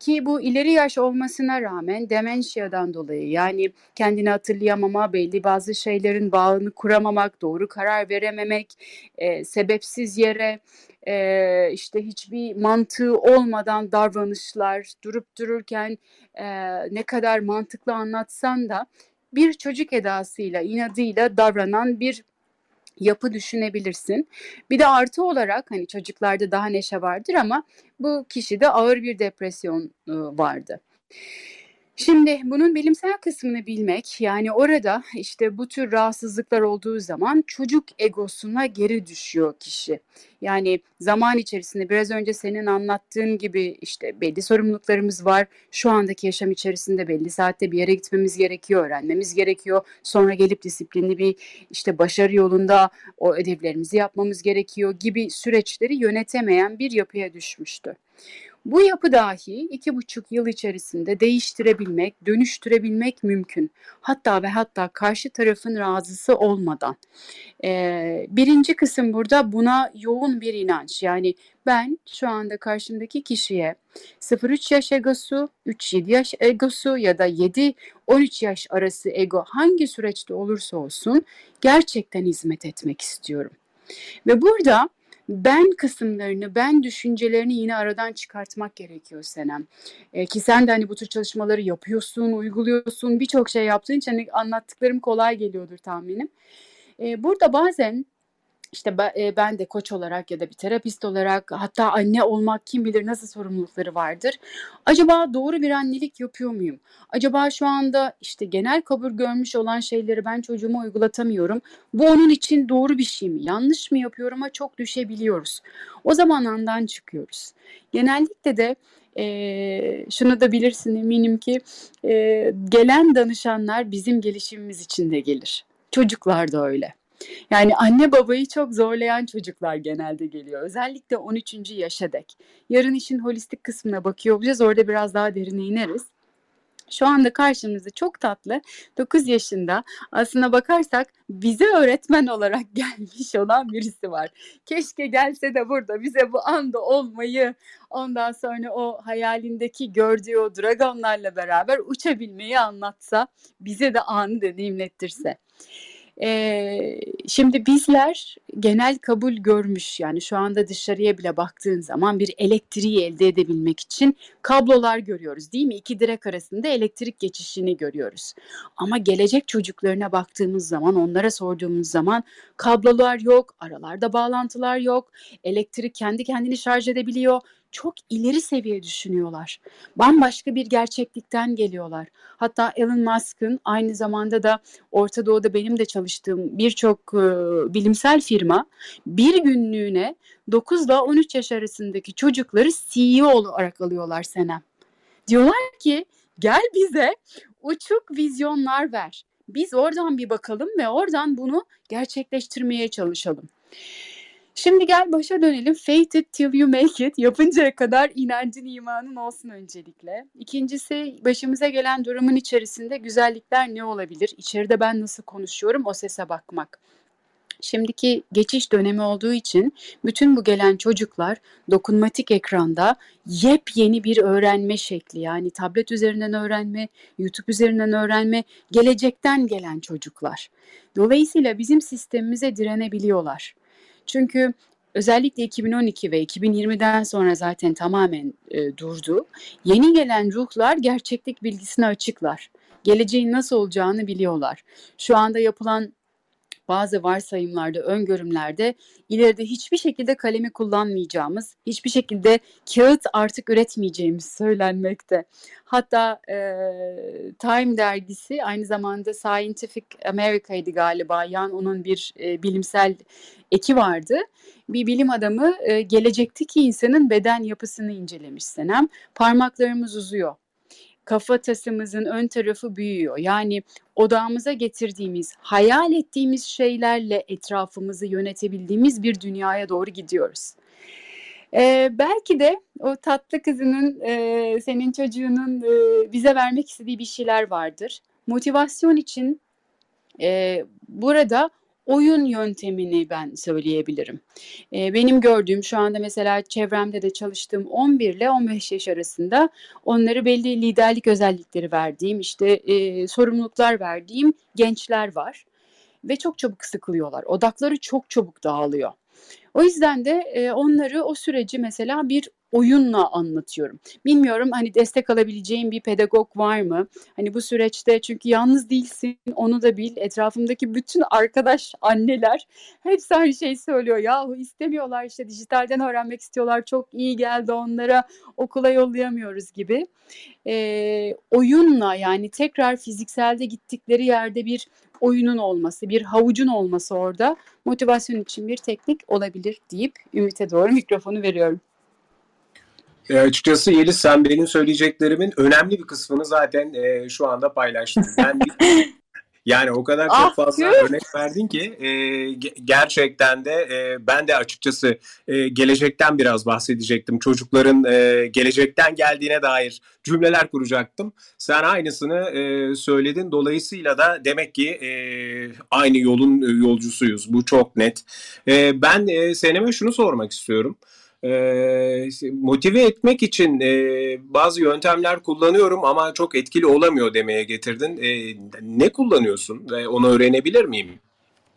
Ki bu ileri yaş olmasına rağmen demensiyadan dolayı yani kendini hatırlayamama, belli bazı şeylerin bağını kuramamak, doğru karar verememek, e, sebepsiz yere e, işte hiçbir mantığı olmadan davranışlar, durup dururken e, ne kadar mantıklı anlatsan da bir çocuk edasıyla, inadıyla davranan bir yapı düşünebilirsin. Bir de artı olarak hani çocuklarda daha neşe vardır ama bu kişide ağır bir depresyon vardı. Şimdi bunun bilimsel kısmını bilmek yani orada işte bu tür rahatsızlıklar olduğu zaman çocuk egosuna geri düşüyor kişi. Yani zaman içerisinde biraz önce senin anlattığın gibi işte belli sorumluluklarımız var. Şu andaki yaşam içerisinde belli saatte bir yere gitmemiz gerekiyor, öğrenmemiz gerekiyor. Sonra gelip disiplinli bir işte başarı yolunda o ödevlerimizi yapmamız gerekiyor gibi süreçleri yönetemeyen bir yapıya düşmüştü. Bu yapı dahi iki buçuk yıl içerisinde değiştirebilmek, dönüştürebilmek mümkün. Hatta ve hatta karşı tarafın razısı olmadan. Ee, birinci kısım burada buna yoğun bir inanç. Yani ben şu anda karşımdaki kişiye 0-3 yaş egosu, 3-7 yaş egosu ya da 7-13 yaş arası ego hangi süreçte olursa olsun gerçekten hizmet etmek istiyorum. Ve burada ben kısımlarını, ben düşüncelerini yine aradan çıkartmak gerekiyor Senem. E, ki sen de hani bu tür çalışmaları yapıyorsun, uyguluyorsun, birçok şey yaptığın için hani anlattıklarım kolay geliyordur tahminim. E, burada bazen işte ben de koç olarak ya da bir terapist olarak hatta anne olmak kim bilir nasıl sorumlulukları vardır. Acaba doğru bir annelik yapıyor muyum? Acaba şu anda işte genel kabul görmüş olan şeyleri ben çocuğuma uygulatamıyorum. Bu onun için doğru bir şey mi? Yanlış mı yapıyorum'a çok düşebiliyoruz. O zaman andan çıkıyoruz. Genellikle de e, şunu da bilirsin eminim ki e, gelen danışanlar bizim gelişimimiz için de gelir. Çocuklar da öyle. Yani anne babayı çok zorlayan çocuklar genelde geliyor. Özellikle 13. yaşa dek. Yarın işin holistik kısmına bakıyor olacağız. Orada biraz daha derine ineriz. Şu anda karşımızda çok tatlı 9 yaşında aslına bakarsak bize öğretmen olarak gelmiş olan birisi var. Keşke gelse de burada bize bu anda olmayı ondan sonra o hayalindeki gördüğü o dragonlarla beraber uçabilmeyi anlatsa bize de anı deneyimlettirse. Ee, şimdi bizler genel kabul görmüş yani şu anda dışarıya bile baktığın zaman bir elektriği elde edebilmek için kablolar görüyoruz değil mi? İki direk arasında elektrik geçişini görüyoruz. Ama gelecek çocuklarına baktığımız zaman onlara sorduğumuz zaman kablolar yok, aralarda bağlantılar yok, elektrik kendi kendini şarj edebiliyor çok ileri seviye düşünüyorlar. Bambaşka bir gerçeklikten geliyorlar. Hatta Elon Musk'ın aynı zamanda da Orta Doğu'da benim de çalıştığım birçok e, bilimsel firma bir günlüğüne 9 ile 13 yaş arasındaki çocukları CEO olarak alıyorlar Senem. Diyorlar ki gel bize uçuk vizyonlar ver. Biz oradan bir bakalım ve oradan bunu gerçekleştirmeye çalışalım. Şimdi gel başa dönelim. Faith it till you make it. Yapıncaya kadar inancın imanın olsun öncelikle. İkincisi başımıza gelen durumun içerisinde güzellikler ne olabilir? İçeride ben nasıl konuşuyorum o sese bakmak. Şimdiki geçiş dönemi olduğu için bütün bu gelen çocuklar dokunmatik ekranda yepyeni bir öğrenme şekli yani tablet üzerinden öğrenme, YouTube üzerinden öğrenme, gelecekten gelen çocuklar. Dolayısıyla bizim sistemimize direnebiliyorlar. Çünkü özellikle 2012 ve 2020'den sonra zaten tamamen e, durdu. Yeni gelen ruhlar gerçeklik bilgisine açıklar. Geleceğin nasıl olacağını biliyorlar. Şu anda yapılan bazı varsayımlarda, öngörümlerde ileride hiçbir şekilde kalemi kullanmayacağımız, hiçbir şekilde kağıt artık üretmeyeceğimiz söylenmekte. Hatta e, Time dergisi aynı zamanda Scientific America'ydı galiba. Yan onun bir e, bilimsel eki vardı. Bir bilim adamı e, gelecekteki insanın beden yapısını incelemiş Senem. Parmaklarımız uzuyor kafatasımızın ön tarafı büyüyor. Yani odağımıza getirdiğimiz, hayal ettiğimiz şeylerle etrafımızı yönetebildiğimiz bir dünyaya doğru gidiyoruz. Ee, belki de o tatlı kızının, e, senin çocuğunun e, bize vermek istediği bir şeyler vardır. Motivasyon için e, burada oyun yöntemini ben söyleyebilirim. E, benim gördüğüm şu anda mesela çevremde de çalıştığım 11 ile 15 yaş arasında onları belli liderlik özellikleri verdiğim işte e, sorumluluklar verdiğim gençler var ve çok çabuk sıkılıyorlar. Odakları çok çabuk dağılıyor. O yüzden de e, onları o süreci mesela bir oyunla anlatıyorum. Bilmiyorum hani destek alabileceğim bir pedagog var mı? Hani bu süreçte çünkü yalnız değilsin onu da bil. Etrafımdaki bütün arkadaş anneler hepsi aynı şeyi söylüyor. Yahu istemiyorlar işte dijitalden öğrenmek istiyorlar. Çok iyi geldi onlara okula yollayamıyoruz gibi. E, oyunla yani tekrar fizikselde gittikleri yerde bir oyunun olması, bir havucun olması orada motivasyon için bir teknik olabilir deyip Ümit'e doğru mikrofonu veriyorum. E, açıkçası Yeliz sen benim söyleyeceklerimin önemli bir kısmını zaten e, şu anda paylaştın. Ben yani o kadar çok ah, fazla tüh. örnek verdin ki e, gerçekten de e, ben de açıkçası e, gelecekten biraz bahsedecektim. Çocukların e, gelecekten geldiğine dair cümleler kuracaktım. Sen aynısını e, söyledin. Dolayısıyla da demek ki e, aynı yolun yolcusuyuz. Bu çok net. E, ben e, seneme şunu sormak istiyorum e, motive etmek için e, bazı yöntemler kullanıyorum ama çok etkili olamıyor demeye getirdin. E, ne kullanıyorsun? E, onu öğrenebilir miyim?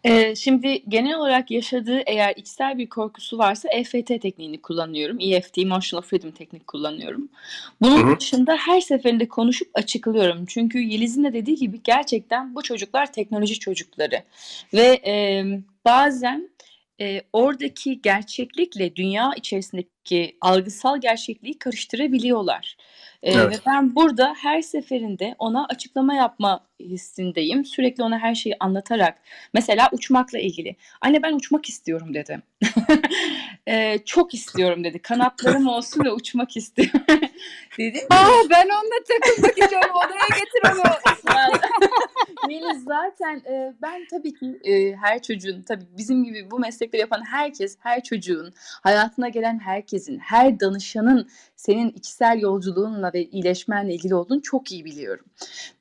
Ee, şimdi genel olarak yaşadığı eğer içsel bir korkusu varsa EFT tekniğini kullanıyorum. EFT, Emotional Freedom teknik kullanıyorum. Bunun Hı-hı. dışında her seferinde konuşup açıklıyorum. Çünkü Yeliz'in de dediği gibi gerçekten bu çocuklar teknoloji çocukları. Ve e, bazen e, oradaki gerçeklikle dünya içerisindeki algısal gerçekliği karıştırabiliyorlar. E, evet. Ve ben burada her seferinde ona açıklama yapma hissindeyim. Sürekli ona her şeyi anlatarak. Mesela uçmakla ilgili. Anne ben uçmak istiyorum dedi. e, çok istiyorum dedi. Kanatlarım olsun ve uçmak istiyorum. dedi. Aa, ben onunla takılmak istiyorum. Odaya getir onu. Melis zaten e, ben tabii ki e, her çocuğun tabii bizim gibi bu meslekleri yapan herkes, her çocuğun, hayatına gelen herkesin, her danışanın senin içsel yolculuğunla ve iyileşmenle ilgili olduğunu çok iyi biliyorum.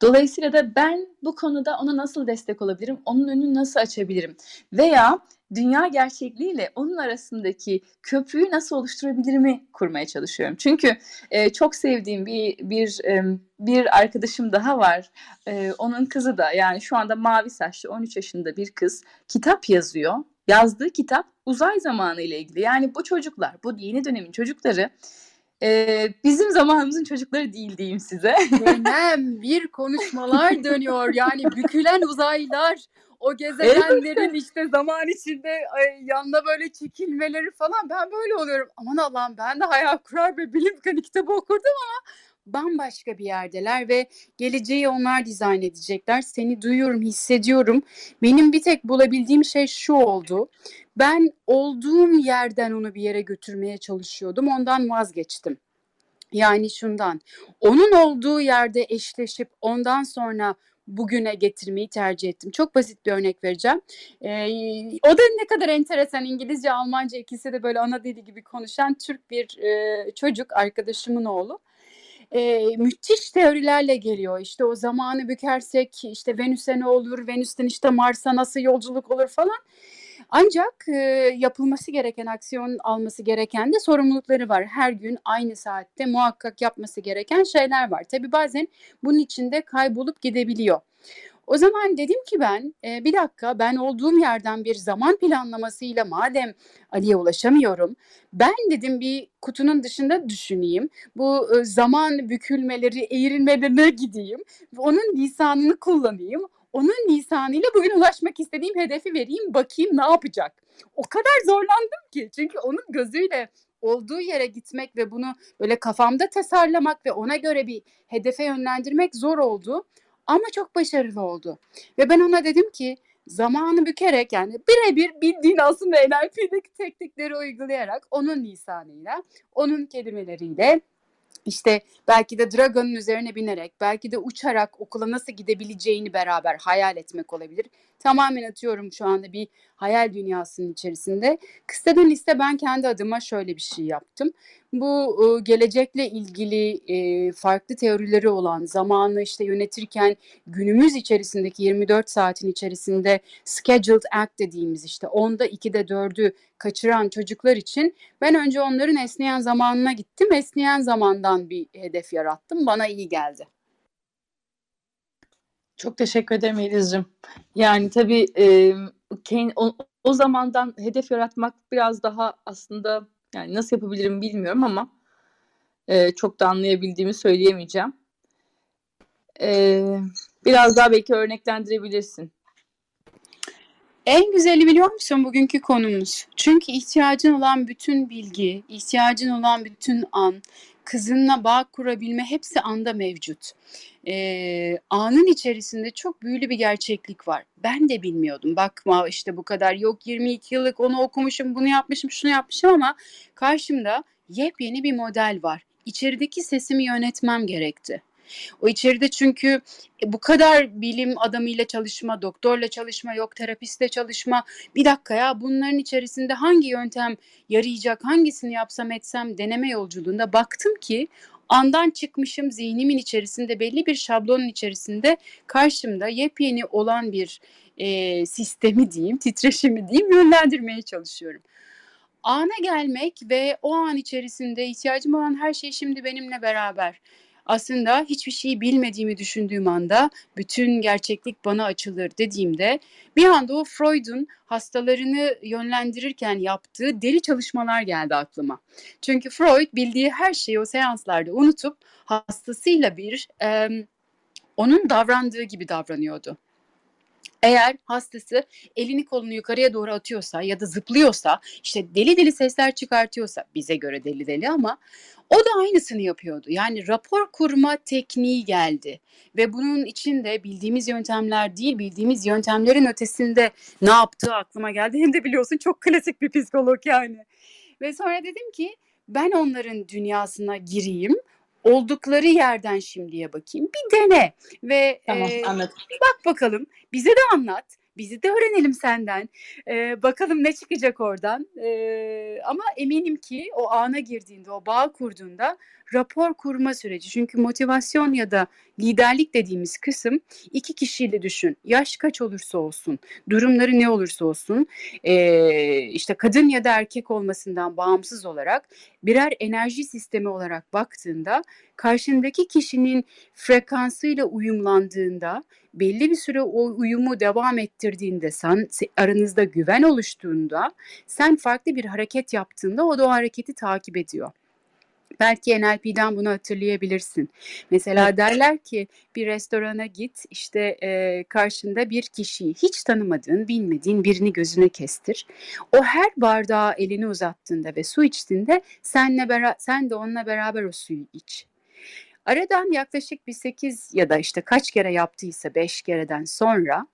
Dolayısıyla da ben bu konuda ona nasıl destek olabilirim, onun önünü nasıl açabilirim veya dünya gerçekliğiyle onun arasındaki köprüyü nasıl oluşturabilirimi kurmaya çalışıyorum. Çünkü e, çok sevdiğim bir bir e, bir arkadaşım daha var. E, onun kızı da yani şu anda mavi saçlı 13 yaşında bir kız kitap yazıyor. Yazdığı kitap uzay zamanı ile ilgili. Yani bu çocuklar, bu yeni dönemin çocukları ee, bizim zamanımızın çocukları değil diyeyim size. Dönem bir konuşmalar dönüyor. Yani bükülen uzaylılar, o gezegenlerin işte zaman içinde yanına böyle çekilmeleri falan ben böyle oluyorum. Aman Allah'ım ben de hayal kurar ve bilim kanı kitabı okurdum ama bambaşka bir yerdeler ve geleceği onlar dizayn edecekler. Seni duyuyorum, hissediyorum. Benim bir tek bulabildiğim şey şu oldu. Ben olduğum yerden onu bir yere götürmeye çalışıyordum. Ondan vazgeçtim. Yani şundan. Onun olduğu yerde eşleşip ondan sonra bugüne getirmeyi tercih ettim. Çok basit bir örnek vereceğim. Ee, o da ne kadar enteresan İngilizce, Almanca ikisi de böyle ana dili gibi konuşan Türk bir e, çocuk arkadaşımın oğlu. Ee, müthiş teorilerle geliyor. İşte o zamanı bükersek işte Venüs'e ne olur, Venüs'ten işte Mars'a nasıl yolculuk olur falan. Ancak e, yapılması gereken, aksiyon alması gereken de sorumlulukları var. Her gün aynı saatte muhakkak yapması gereken şeyler var. Tabii bazen bunun içinde kaybolup gidebiliyor. O zaman dedim ki ben e, bir dakika ben olduğum yerden bir zaman planlamasıyla madem Ali'ye ulaşamıyorum ben dedim bir kutunun dışında düşüneyim. Bu e, zaman bükülmeleri, eğrilmelerine gideyim. Onun lisanını kullanayım. Onun lisanıyla bugün ulaşmak istediğim hedefi vereyim bakayım ne yapacak. O kadar zorlandım ki çünkü onun gözüyle olduğu yere gitmek ve bunu böyle kafamda tasarlamak ve ona göre bir hedefe yönlendirmek zor oldu. Ama çok başarılı oldu. Ve ben ona dedim ki zamanı bükerek yani birebir bildiğin aslında NLP'deki teknikleri uygulayarak onun lisanıyla, onun kelimeleriyle işte belki de Dragon'un üzerine binerek, belki de uçarak okula nasıl gidebileceğini beraber hayal etmek olabilir. Tamamen atıyorum şu anda bir hayal dünyasının içerisinde. Kısadan liste ben kendi adıma şöyle bir şey yaptım. Bu e, gelecekle ilgili e, farklı teorileri olan zamanı işte yönetirken günümüz içerisindeki 24 saatin içerisinde scheduled act dediğimiz işte onda 2'de 4'ü kaçıran çocuklar için ben önce onların esneyen zamanına gittim. Esneyen zamandan bir hedef yarattım. Bana iyi geldi. Çok teşekkür ederim Eliz'cim. Yani tabii e, o, o zamandan hedef yaratmak biraz daha aslında yani nasıl yapabilirim bilmiyorum ama e, çok da anlayabildiğimi söyleyemeyeceğim. E, biraz daha belki örneklendirebilirsin. En güzeli biliyor musun bugünkü konumuz? Çünkü ihtiyacın olan bütün bilgi, ihtiyacın olan bütün an, kızınla bağ kurabilme hepsi anda mevcut. Ee, anın içerisinde çok büyülü bir gerçeklik var. Ben de bilmiyordum. Bakma işte bu kadar yok 22 yıllık onu okumuşum, bunu yapmışım, şunu yapmışım ama karşımda yepyeni bir model var. İçerideki sesimi yönetmem gerekti. O içeride çünkü e, bu kadar bilim adamıyla çalışma, doktorla çalışma, yok terapistle çalışma. Bir dakika ya bunların içerisinde hangi yöntem yarayacak, hangisini yapsam etsem deneme yolculuğunda baktım ki andan çıkmışım zihnimin içerisinde belli bir şablonun içerisinde karşımda yepyeni olan bir e, sistemi diyeyim, titreşimi diyeyim yönlendirmeye çalışıyorum ana gelmek ve o an içerisinde ihtiyacım olan her şey şimdi benimle beraber aslında hiçbir şeyi bilmediğimi düşündüğüm anda bütün gerçeklik bana açılır dediğimde bir anda o Freud'un hastalarını yönlendirirken yaptığı deli çalışmalar geldi aklıma. Çünkü Freud bildiği her şeyi o seanslarda unutup hastasıyla bir e, onun davrandığı gibi davranıyordu. Eğer hastası elini kolunu yukarıya doğru atıyorsa ya da zıplıyorsa işte deli deli sesler çıkartıyorsa bize göre deli deli ama o da aynısını yapıyordu. Yani rapor kurma tekniği geldi ve bunun içinde bildiğimiz yöntemler değil, bildiğimiz yöntemlerin ötesinde ne yaptığı aklıma geldi. Hem de biliyorsun çok klasik bir psikolog yani. Ve sonra dedim ki ben onların dünyasına gireyim oldukları yerden şimdiye bakayım. Bir dene ve tamam, e, anladım. bir bak bakalım. Bize de anlat. Bizi de öğrenelim senden. Ee, bakalım ne çıkacak oradan. Ee, ama eminim ki o ana girdiğinde, o bağ kurduğunda rapor kurma süreci. Çünkü motivasyon ya da liderlik dediğimiz kısım iki kişiyle düşün. Yaş kaç olursa olsun, durumları ne olursa olsun, e, işte kadın ya da erkek olmasından bağımsız olarak birer enerji sistemi olarak baktığında karşındaki kişinin frekansıyla uyumlandığında belli bir süre o uyumu devam ettirdiğinde sen aranızda güven oluştuğunda sen farklı bir hareket yaptığında o da o hareketi takip ediyor. Belki NLP'den bunu hatırlayabilirsin. Mesela derler ki bir restorana git işte e, karşında bir kişiyi hiç tanımadığın, bilmediğin birini gözüne kestir. O her bardağa elini uzattığında ve su içtiğinde senle bera- sen de onunla beraber o suyu iç. Aradan yaklaşık bir 8 ya da işte kaç kere yaptıysa 5 kereden sonra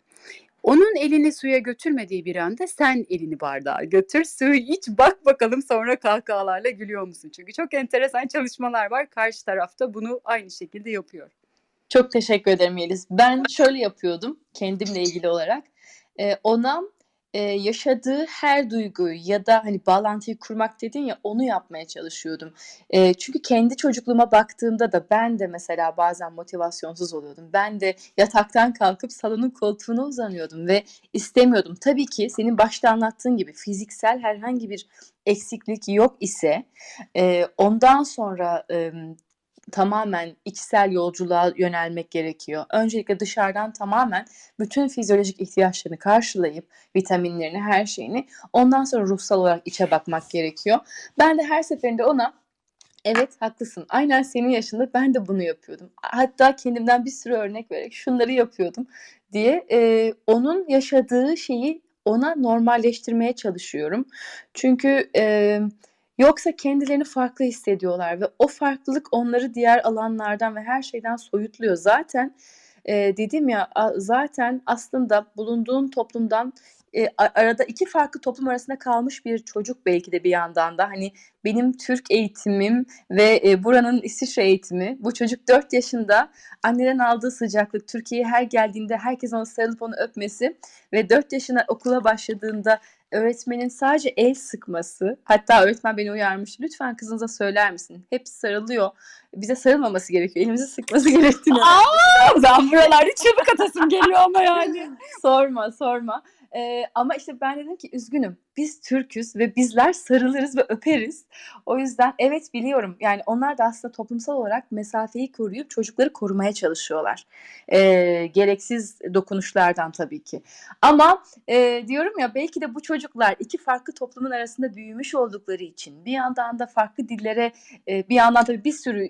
onun elini suya götürmediği bir anda sen elini bardağa götür, suyu iç, bak bakalım sonra kahkahalarla gülüyor musun? Çünkü çok enteresan çalışmalar var. Karşı tarafta bunu aynı şekilde yapıyor. Çok teşekkür ederim Yeliz. Ben şöyle yapıyordum kendimle ilgili olarak. Ee, ona e, yaşadığı her duyguyu ya da hani bağlantıyı kurmak dedin ya onu yapmaya çalışıyordum. E, çünkü kendi çocukluğuma baktığımda da ben de mesela bazen motivasyonsuz oluyordum. Ben de yataktan kalkıp salonun koltuğuna uzanıyordum ve istemiyordum. Tabii ki senin başta anlattığın gibi fiziksel herhangi bir eksiklik yok ise e, ondan sonra e, tamamen içsel yolculuğa yönelmek gerekiyor. Öncelikle dışarıdan tamamen bütün fizyolojik ihtiyaçlarını karşılayıp vitaminlerini, her şeyini ondan sonra ruhsal olarak içe bakmak gerekiyor. Ben de her seferinde ona Evet haklısın. Aynen senin yaşında ben de bunu yapıyordum. Hatta kendimden bir sürü örnek vererek şunları yapıyordum diye e, onun yaşadığı şeyi ona normalleştirmeye çalışıyorum. Çünkü e, yoksa kendilerini farklı hissediyorlar ve o farklılık onları diğer alanlardan ve her şeyden soyutluyor. Zaten e, dedim ya zaten aslında bulunduğun toplumdan e, arada iki farklı toplum arasında kalmış bir çocuk belki de bir yandan da hani benim Türk eğitimim ve e, buranın İsviçre eğitimi bu çocuk 4 yaşında anneden aldığı sıcaklık Türkiye'ye her geldiğinde herkes onu sarılıp onu öpmesi ve 4 yaşına okula başladığında öğretmenin sadece el sıkması hatta öğretmen beni uyarmış lütfen kızınıza söyler misin? Hep sarılıyor. Bize sarılmaması gerekiyor. Elimizi sıkması gerektiğini. Aa, ben buralarda çığlık atasım geliyor ama yani. Sorma sorma ee, ama işte ben dedim ki üzgünüm. Biz Türküz ve bizler sarılırız ve öperiz. O yüzden evet biliyorum. Yani onlar da aslında toplumsal olarak mesafeyi koruyup çocukları korumaya çalışıyorlar. Ee, gereksiz dokunuşlardan tabii ki. Ama e, diyorum ya belki de bu çocuklar iki farklı toplumun arasında büyümüş oldukları için bir yandan da farklı dillere e, bir yandan tabii bir sürü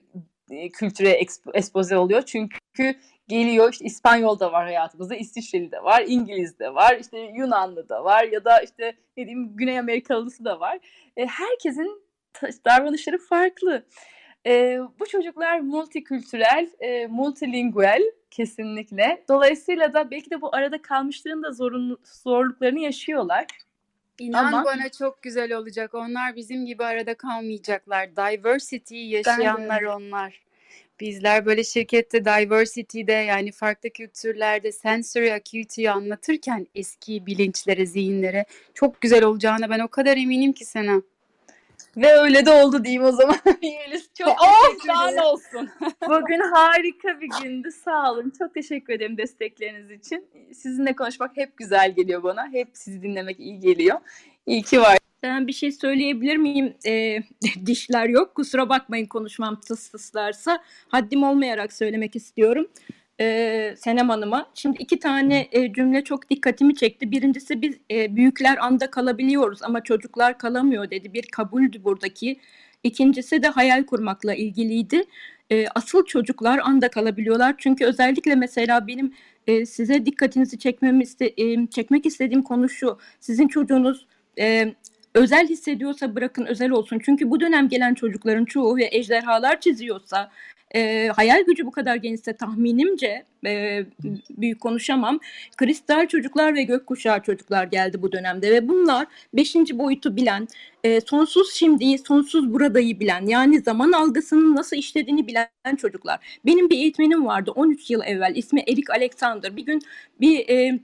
kültüre ekspoze oluyor. Çünkü geliyor işte İspanyol da var hayatımızda, İsviçreli de var, İngiliz de var, işte Yunanlı da var ya da işte ne diyeyim Güney Amerikalısı da var. E, herkesin davranışları farklı. E, bu çocuklar multikültürel, e, multilingual kesinlikle. Dolayısıyla da belki de bu arada kalmışlığın da zorun, zorluklarını yaşıyorlar. İnan Ama, bana çok güzel olacak. Onlar bizim gibi arada kalmayacaklar. Diversity yaşayanlar onlar. Bizler böyle şirkette diversity'de yani farklı kültürlerde sensory acuity'yi anlatırken eski bilinçlere, zihinlere çok güzel olacağına ben o kadar eminim ki sana. Ve öyle de oldu diyeyim o zaman. Yeliz çok oh, daha olsun. Bugün harika bir gündü. Sağ olun. Çok teşekkür ederim destekleriniz için. Sizinle konuşmak hep güzel geliyor bana. Hep sizi dinlemek iyi geliyor. İyi ki var. Ben bir şey söyleyebilir miyim? E, dişler yok. Kusura bakmayın konuşmam tıs tıslarsa. Haddim olmayarak söylemek istiyorum. E, Senem Hanım'a. Şimdi iki tane e, cümle çok dikkatimi çekti. Birincisi biz e, büyükler anda kalabiliyoruz ama çocuklar kalamıyor dedi. Bir kabuldü buradaki. İkincisi de hayal kurmakla ilgiliydi. E, asıl çocuklar anda kalabiliyorlar. Çünkü özellikle mesela benim e, size dikkatinizi çekmemi iste, e, çekmek istediğim konu şu. Sizin çocuğunuz e, özel hissediyorsa bırakın özel olsun. Çünkü bu dönem gelen çocukların çoğu ve ejderhalar çiziyorsa e, hayal gücü bu kadar genişse tahminimce e, büyük konuşamam. Kristal çocuklar ve gökkuşağı çocuklar geldi bu dönemde ve bunlar beşinci boyutu bilen, e, sonsuz şimdiyi, sonsuz buradayı bilen yani zaman algısının nasıl işlediğini bilen çocuklar. Benim bir eğitmenim vardı 13 yıl evvel ismi Erik Alexander. Bir gün bir e,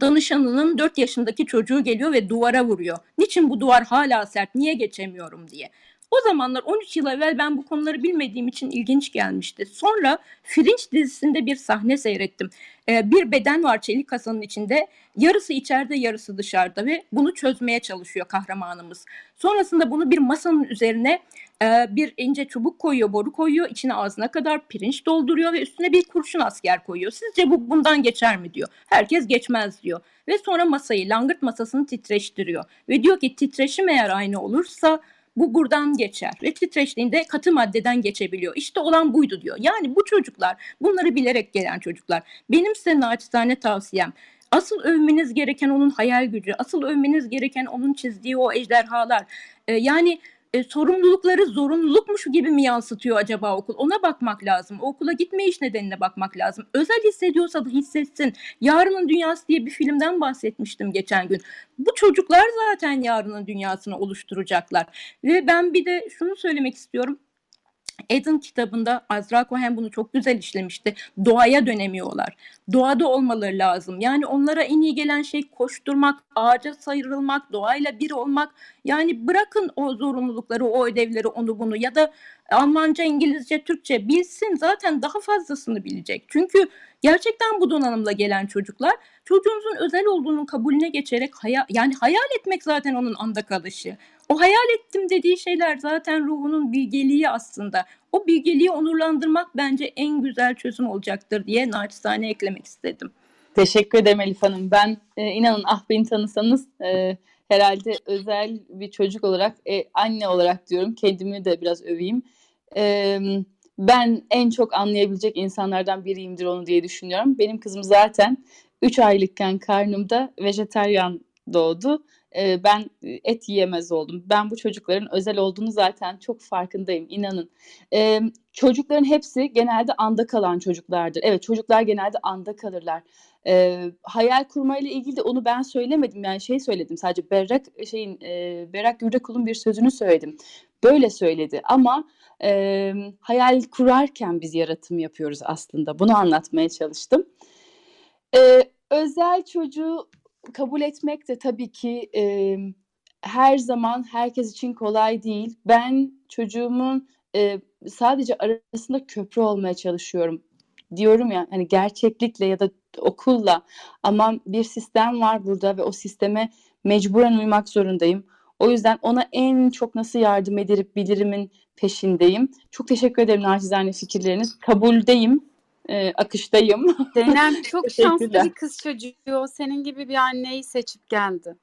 danışanının 4 yaşındaki çocuğu geliyor ve duvara vuruyor. Niçin bu duvar hala sert, niye geçemiyorum diye. O zamanlar 13 yıl evvel ben bu konuları bilmediğim için ilginç gelmişti. Sonra Fringe dizisinde bir sahne seyrettim. Ee, bir beden var çelik kasanın içinde. Yarısı içeride yarısı dışarıda ve bunu çözmeye çalışıyor kahramanımız. Sonrasında bunu bir masanın üzerine e, bir ince çubuk koyuyor, boru koyuyor. içine ağzına kadar pirinç dolduruyor ve üstüne bir kurşun asker koyuyor. Sizce bu bundan geçer mi diyor. Herkes geçmez diyor. Ve sonra masayı, langırt masasını titreştiriyor. Ve diyor ki titreşim eğer aynı olursa bu buradan geçer ve titreştiğinde katı maddeden geçebiliyor. İşte olan buydu diyor. Yani bu çocuklar bunları bilerek gelen çocuklar. Benim size naçizane tavsiyem asıl övmeniz gereken onun hayal gücü, asıl övmeniz gereken onun çizdiği o ejderhalar. Ee, yani e, sorumlulukları zorunlulukmuş gibi mi yansıtıyor acaba okul? Ona bakmak lazım. O okula gitme iş nedenine bakmak lazım. Özel hissediyorsa da hissetsin. Yarının Dünyası diye bir filmden bahsetmiştim geçen gün. Bu çocuklar zaten yarının dünyasını oluşturacaklar. Ve ben bir de şunu söylemek istiyorum. Eden kitabında Azra Cohen bunu çok güzel işlemişti. Doğaya dönemiyorlar. Doğada olmaları lazım. Yani onlara en iyi gelen şey koşturmak, ağaca sayırılmak, doğayla bir olmak. Yani bırakın o zorunlulukları, o ödevleri, onu bunu ya da Almanca, İngilizce, Türkçe bilsin zaten daha fazlasını bilecek. Çünkü gerçekten bu donanımla gelen çocuklar çocuğunuzun özel olduğunun kabulüne geçerek hayal, yani hayal etmek zaten onun anda kalışı. O hayal ettim dediği şeyler zaten ruhunun bilgeliği aslında. O bilgeliği onurlandırmak bence en güzel çözüm olacaktır diye naçizane eklemek istedim. Teşekkür ederim Elif Hanım. Ben e, inanın ah beni tanısanız e, herhalde özel bir çocuk olarak, e, anne olarak diyorum. Kendimi de biraz öveyim. E, ben en çok anlayabilecek insanlardan biriyimdir onu diye düşünüyorum. Benim kızım zaten 3 aylıkken karnımda vejeteryan doğdu. E, ben et yiyemez oldum. Ben bu çocukların özel olduğunu zaten çok farkındayım, inanın. E, çocukların hepsi genelde anda kalan çocuklardır. Evet çocuklar genelde anda kalırlar. E, hayal kurmayla ilgili de onu ben söylemedim. Yani şey söyledim sadece Berrak şeyin e, Berrak Gürdekul'un bir sözünü söyledim. Böyle söyledi ama e, hayal kurarken biz yaratım yapıyoruz aslında. Bunu anlatmaya çalıştım. E, özel çocuğu kabul etmek de tabii ki e, her zaman herkes için kolay değil. Ben çocuğumun e, sadece arasında köprü olmaya çalışıyorum. Diyorum ya hani gerçeklikle ya da okulla ama bir sistem var burada ve o sisteme mecburen uymak zorundayım. O yüzden ona en çok nasıl yardım edip bilirimin peşindeyim. Çok teşekkür ederim nacizane fikirleriniz. Kabuldeyim, e, akıştayım. Zeynep çok şanslı bir kız çocuğu. Senin gibi bir anneyi seçip geldi.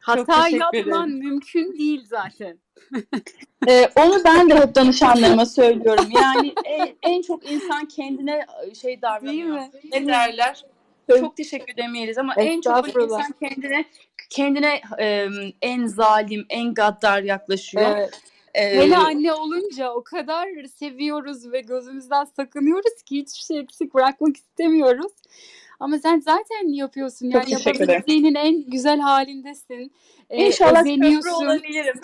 Hata yapman mümkün değil zaten. ee, onu ben de hep danışanlarıma söylüyorum. Yani en, en çok insan kendine şey davranıyor. Ne derler? Çok teşekkür edemeyiz ama en çok insan kendine kendine e, en zalim, en gaddar yaklaşıyor. Evet. Ee, Hele anne olunca o kadar seviyoruz ve gözümüzden sakınıyoruz ki hiçbir şey eksik bırakmak istemiyoruz. Ama sen zaten yapıyorsun. Yani yapabildiğinin en güzel halindesin. Ee, İnşallah olabilirim.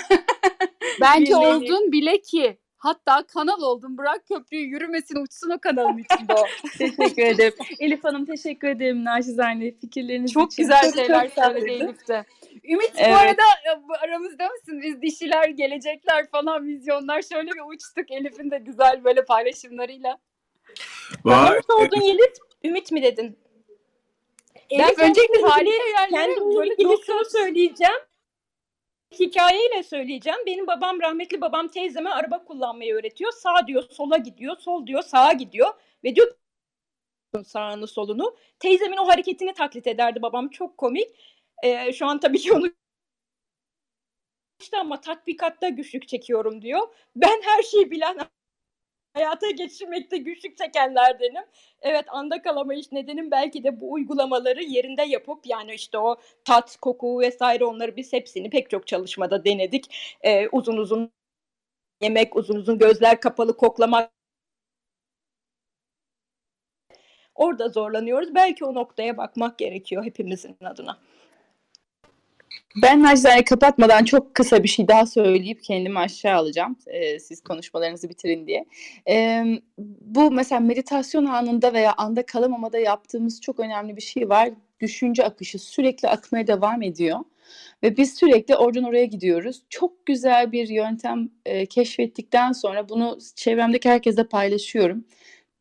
Bence oldun bile ki. Hatta kanal oldun. Bırak köprüyü yürümesin uçsun o kanalın içinde o. teşekkür ederim. Elif Hanım teşekkür ederim naçizane fikirleriniz Çok için. güzel şeyler söyledi Elif de. Ümit evet. bu arada e, aramızda mısın? Biz dişiler, gelecekler falan vizyonlar şöyle bir uçtuk Elif'in de güzel böyle paylaşımlarıyla. Var. Ne sordun Yeliz? Ümit mi dedin? Elif ben öncelikle harika ilgili şunu söyleyeceğim. Hikayeyle söyleyeceğim. Benim babam rahmetli babam teyzeme araba kullanmayı öğretiyor. Sağ diyor sola gidiyor, sol diyor sağa gidiyor ve diyor sağını solunu. Teyzemin o hareketini taklit ederdi babam. Çok komik. Ee, şu an tabii ki onu işte ama tatbikatta güçlük çekiyorum diyor. Ben her şeyi bilen hayata geçirmekte güçlük çekenlerdenim. Evet anda kalamayış nedenim belki de bu uygulamaları yerinde yapıp yani işte o tat, koku vesaire onları biz hepsini pek çok çalışmada denedik. Ee, uzun uzun yemek, uzun uzun gözler kapalı koklamak orada zorlanıyoruz. Belki o noktaya bakmak gerekiyor hepimizin adına. Ben nacizane kapatmadan çok kısa bir şey daha söyleyip kendimi aşağı alacağım. E, siz konuşmalarınızı bitirin diye. E, bu mesela meditasyon anında veya anda kalamamada yaptığımız çok önemli bir şey var. Düşünce akışı sürekli akmaya devam ediyor. Ve biz sürekli oradan oraya gidiyoruz. Çok güzel bir yöntem e, keşfettikten sonra bunu çevremdeki herkese paylaşıyorum.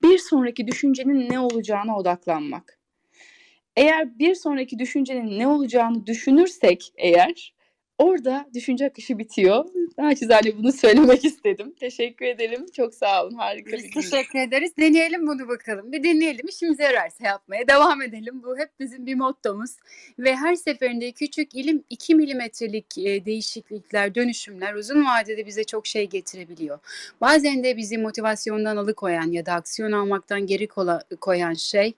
Bir sonraki düşüncenin ne olacağına odaklanmak. Eğer bir sonraki düşüncenin ne olacağını düşünürsek eğer orada düşünce akışı bitiyor. Naçizane bunu söylemek istedim. Teşekkür ederim. Çok sağ olun. Harika Biz bir gün. teşekkür ederiz. Deneyelim bunu bakalım. Bir deneyelim. İşimize yararsa yapmaya devam edelim. Bu hep bizim bir mottomuz. Ve her seferinde küçük ilim 2 milimetrelik e, değişiklikler, dönüşümler uzun vadede bize çok şey getirebiliyor. Bazen de bizi motivasyondan alıkoyan ya da aksiyon almaktan geri koyan şey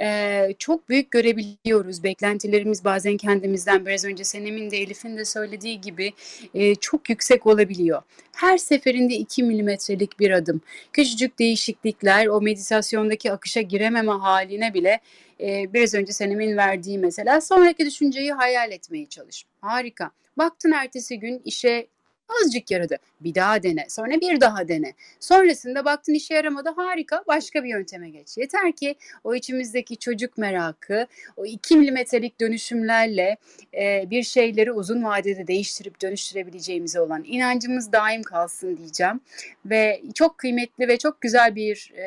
e, çok büyük görebiliyoruz. Beklentilerimiz bazen kendimizden biraz önce Senem'in de Elif'in de söylediği gibi e, çok yüksek olabiliyor. Her seferinde 2 milimetrelik bir adım. Küçücük değişiklikler o meditasyondaki akışa girememe haline bile e, biraz önce Senem'in verdiği mesela sonraki düşünceyi hayal etmeye çalış. Harika. Baktın ertesi gün işe Azıcık yaradı. Bir daha dene. Sonra bir daha dene. Sonrasında baktın işe yaramadı. Harika. Başka bir yönteme geç. Yeter ki o içimizdeki çocuk merakı, o 2 milimetrelik dönüşümlerle e, bir şeyleri uzun vadede değiştirip dönüştürebileceğimize olan inancımız daim kalsın diyeceğim. Ve çok kıymetli ve çok güzel bir e,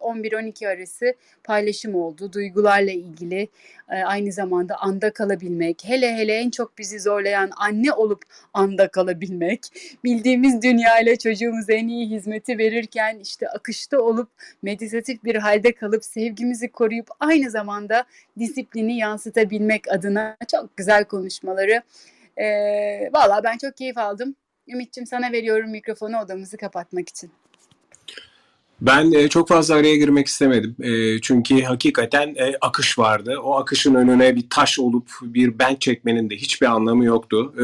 11-12 arası paylaşım oldu. Duygularla ilgili e, aynı zamanda anda kalabilmek, hele hele en çok bizi zorlayan anne olup anda kalabilmek, bildiğimiz dünya ile çocuğumuza en iyi hizmeti verirken işte akışta olup meditatif bir halde kalıp sevgimizi koruyup aynı zamanda disiplini yansıtabilmek adına çok güzel konuşmaları. E, Valla ben çok keyif aldım. Ümit'ciğim sana veriyorum mikrofonu odamızı kapatmak için. Ben e, çok fazla araya girmek istemedim. E, çünkü hakikaten e, akış vardı. O akışın önüne bir taş olup bir bench çekmenin de hiçbir anlamı yoktu. E,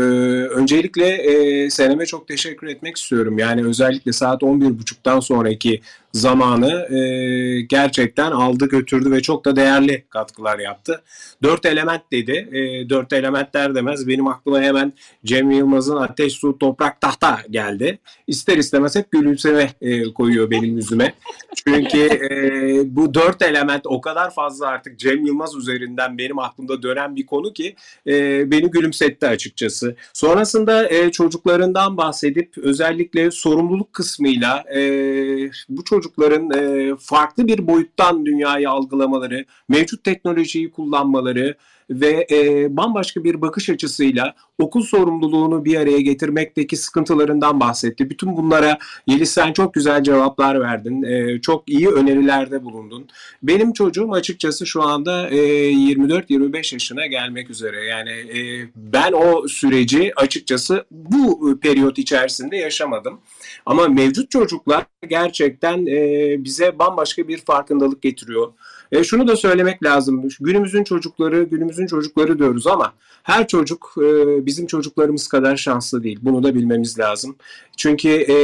öncelikle e, Senem'e çok teşekkür etmek istiyorum. Yani özellikle saat 11.30'dan sonraki zamanı e, gerçekten aldı götürdü ve çok da değerli katkılar yaptı. Dört element dedi. E, dört elementler demez. Benim aklıma hemen Cem Yılmaz'ın Ateş, Su, Toprak, Tahta geldi. İster istemez hep gülümseme e, koyuyor benim yüzüme. Çünkü e, bu dört element o kadar fazla artık Cem Yılmaz üzerinden benim aklımda dönen bir konu ki e, beni gülümsetti açıkçası. Sonrasında e, çocuklarından bahsedip özellikle sorumluluk kısmıyla e, bu çocukların e, farklı bir boyuttan dünyayı algılamaları, mevcut teknolojiyi kullanmaları ve e, bambaşka bir bakış açısıyla okul sorumluluğunu bir araya getirmekteki sıkıntılarından bahsetti. Bütün bunlara Yeliz sen çok güzel cevaplar verdin. E, çok iyi önerilerde bulundun. Benim çocuğum açıkçası şu anda e, 24-25 yaşına gelmek üzere. Yani e, ben o süreci açıkçası bu periyot içerisinde yaşamadım. Ama mevcut çocuklar gerçekten e, bize bambaşka bir farkındalık getiriyor. E, şunu da söylemek lazım. Günümüzün çocukları, günümüzün çocukları diyoruz ama her çocuk e, bizim çocuklarımız kadar şanslı değil. Bunu da bilmemiz lazım. Çünkü e,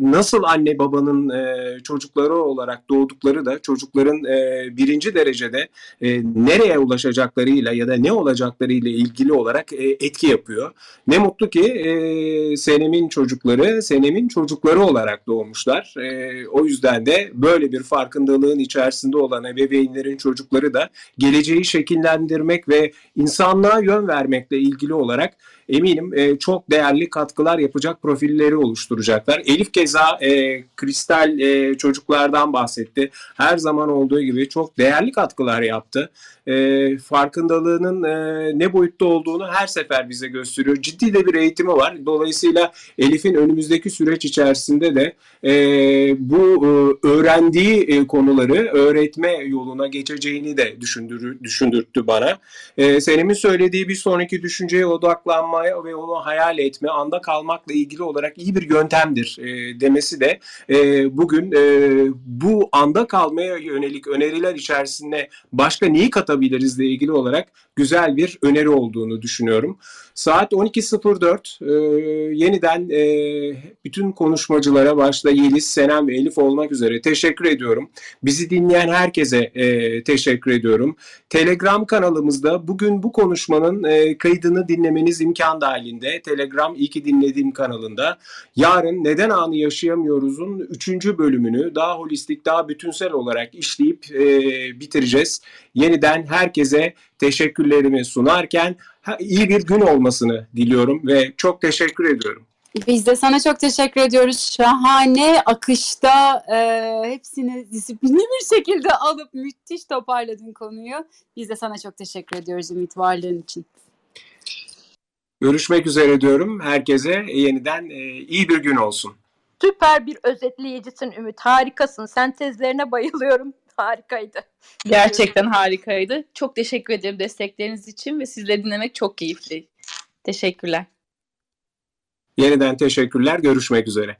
nasıl anne babanın e, çocukları olarak doğdukları da çocukların e, birinci derecede e, nereye ulaşacaklarıyla ya da ne olacaklarıyla ilgili olarak e, etki yapıyor. Ne mutlu ki e, Senem'in çocukları Senem'in çocukları olarak doğmuşlar. E, o yüzden de böyle bir farkındalığın içerisinde olan ebeveynlerin çocukları da geleceği şekillendirmek ve insanlığa yön vermekle ilgili olarak eminim e, çok değerli katkılar yapacak profilleri oluşturacaklar. Elif keza e, kristal e, çocuklardan bahsetti. Her zaman olduğu gibi çok değerli katkılar yaptı. E, farkındalığının e, ne boyutta olduğunu her sefer bize gösteriyor. Ciddi de bir eğitimi var. Dolayısıyla Elif'in önümüzdeki süreç içerisinde de e, bu e, öğrendiği e, konuları öğretme yoluna geçeceğini de düşündür, düşündürttü bana. E, Senem'in söylediği bir sonraki düşünceye odaklanmaya ve onu hayal etme, anda kalmakla ilgili olarak iyi bir yöntemdir e, demesi de e, bugün e, bu anda kalmaya yönelik öneriler içerisinde başka neyi katabiliriz ile ilgili olarak güzel bir öneri olduğunu düşünüyorum. Saat 12.04 e, yeniden e, bütün konuşmacılara başta Yeliz, Senem ve Elif olmak üzere teşekkür ediyorum. Bizi dinleyen herkese e, teşekkür ediyorum. Telegram kanalımızda bugün bu konuşmanın e, kaydını dinlemeniz imkan dahilinde. Telegram iyi ki dinlediğim kanalında. Yarın Neden Anı Yaşayamıyoruz'un 3. bölümünü daha holistik, daha bütünsel olarak işleyip e, bitireceğiz. Yeniden herkese teşekkürlerimi sunarken iyi bir gün olmasını diliyorum ve çok teşekkür ediyorum. Biz de sana çok teşekkür ediyoruz. Şahane akışta e, hepsini disiplinli bir şekilde alıp müthiş toparladın konuyu. Biz de sana çok teşekkür ediyoruz Ümit varlığın için. Görüşmek üzere diyorum. Herkese yeniden e, iyi bir gün olsun. Süper bir özetleyicisin Ümit. Harikasın. Sentezlerine bayılıyorum. Harikaydı. Gerçekten harikaydı. Çok teşekkür ederim destekleriniz için ve sizleri dinlemek çok keyifli. Teşekkürler. Yeniden teşekkürler. Görüşmek üzere.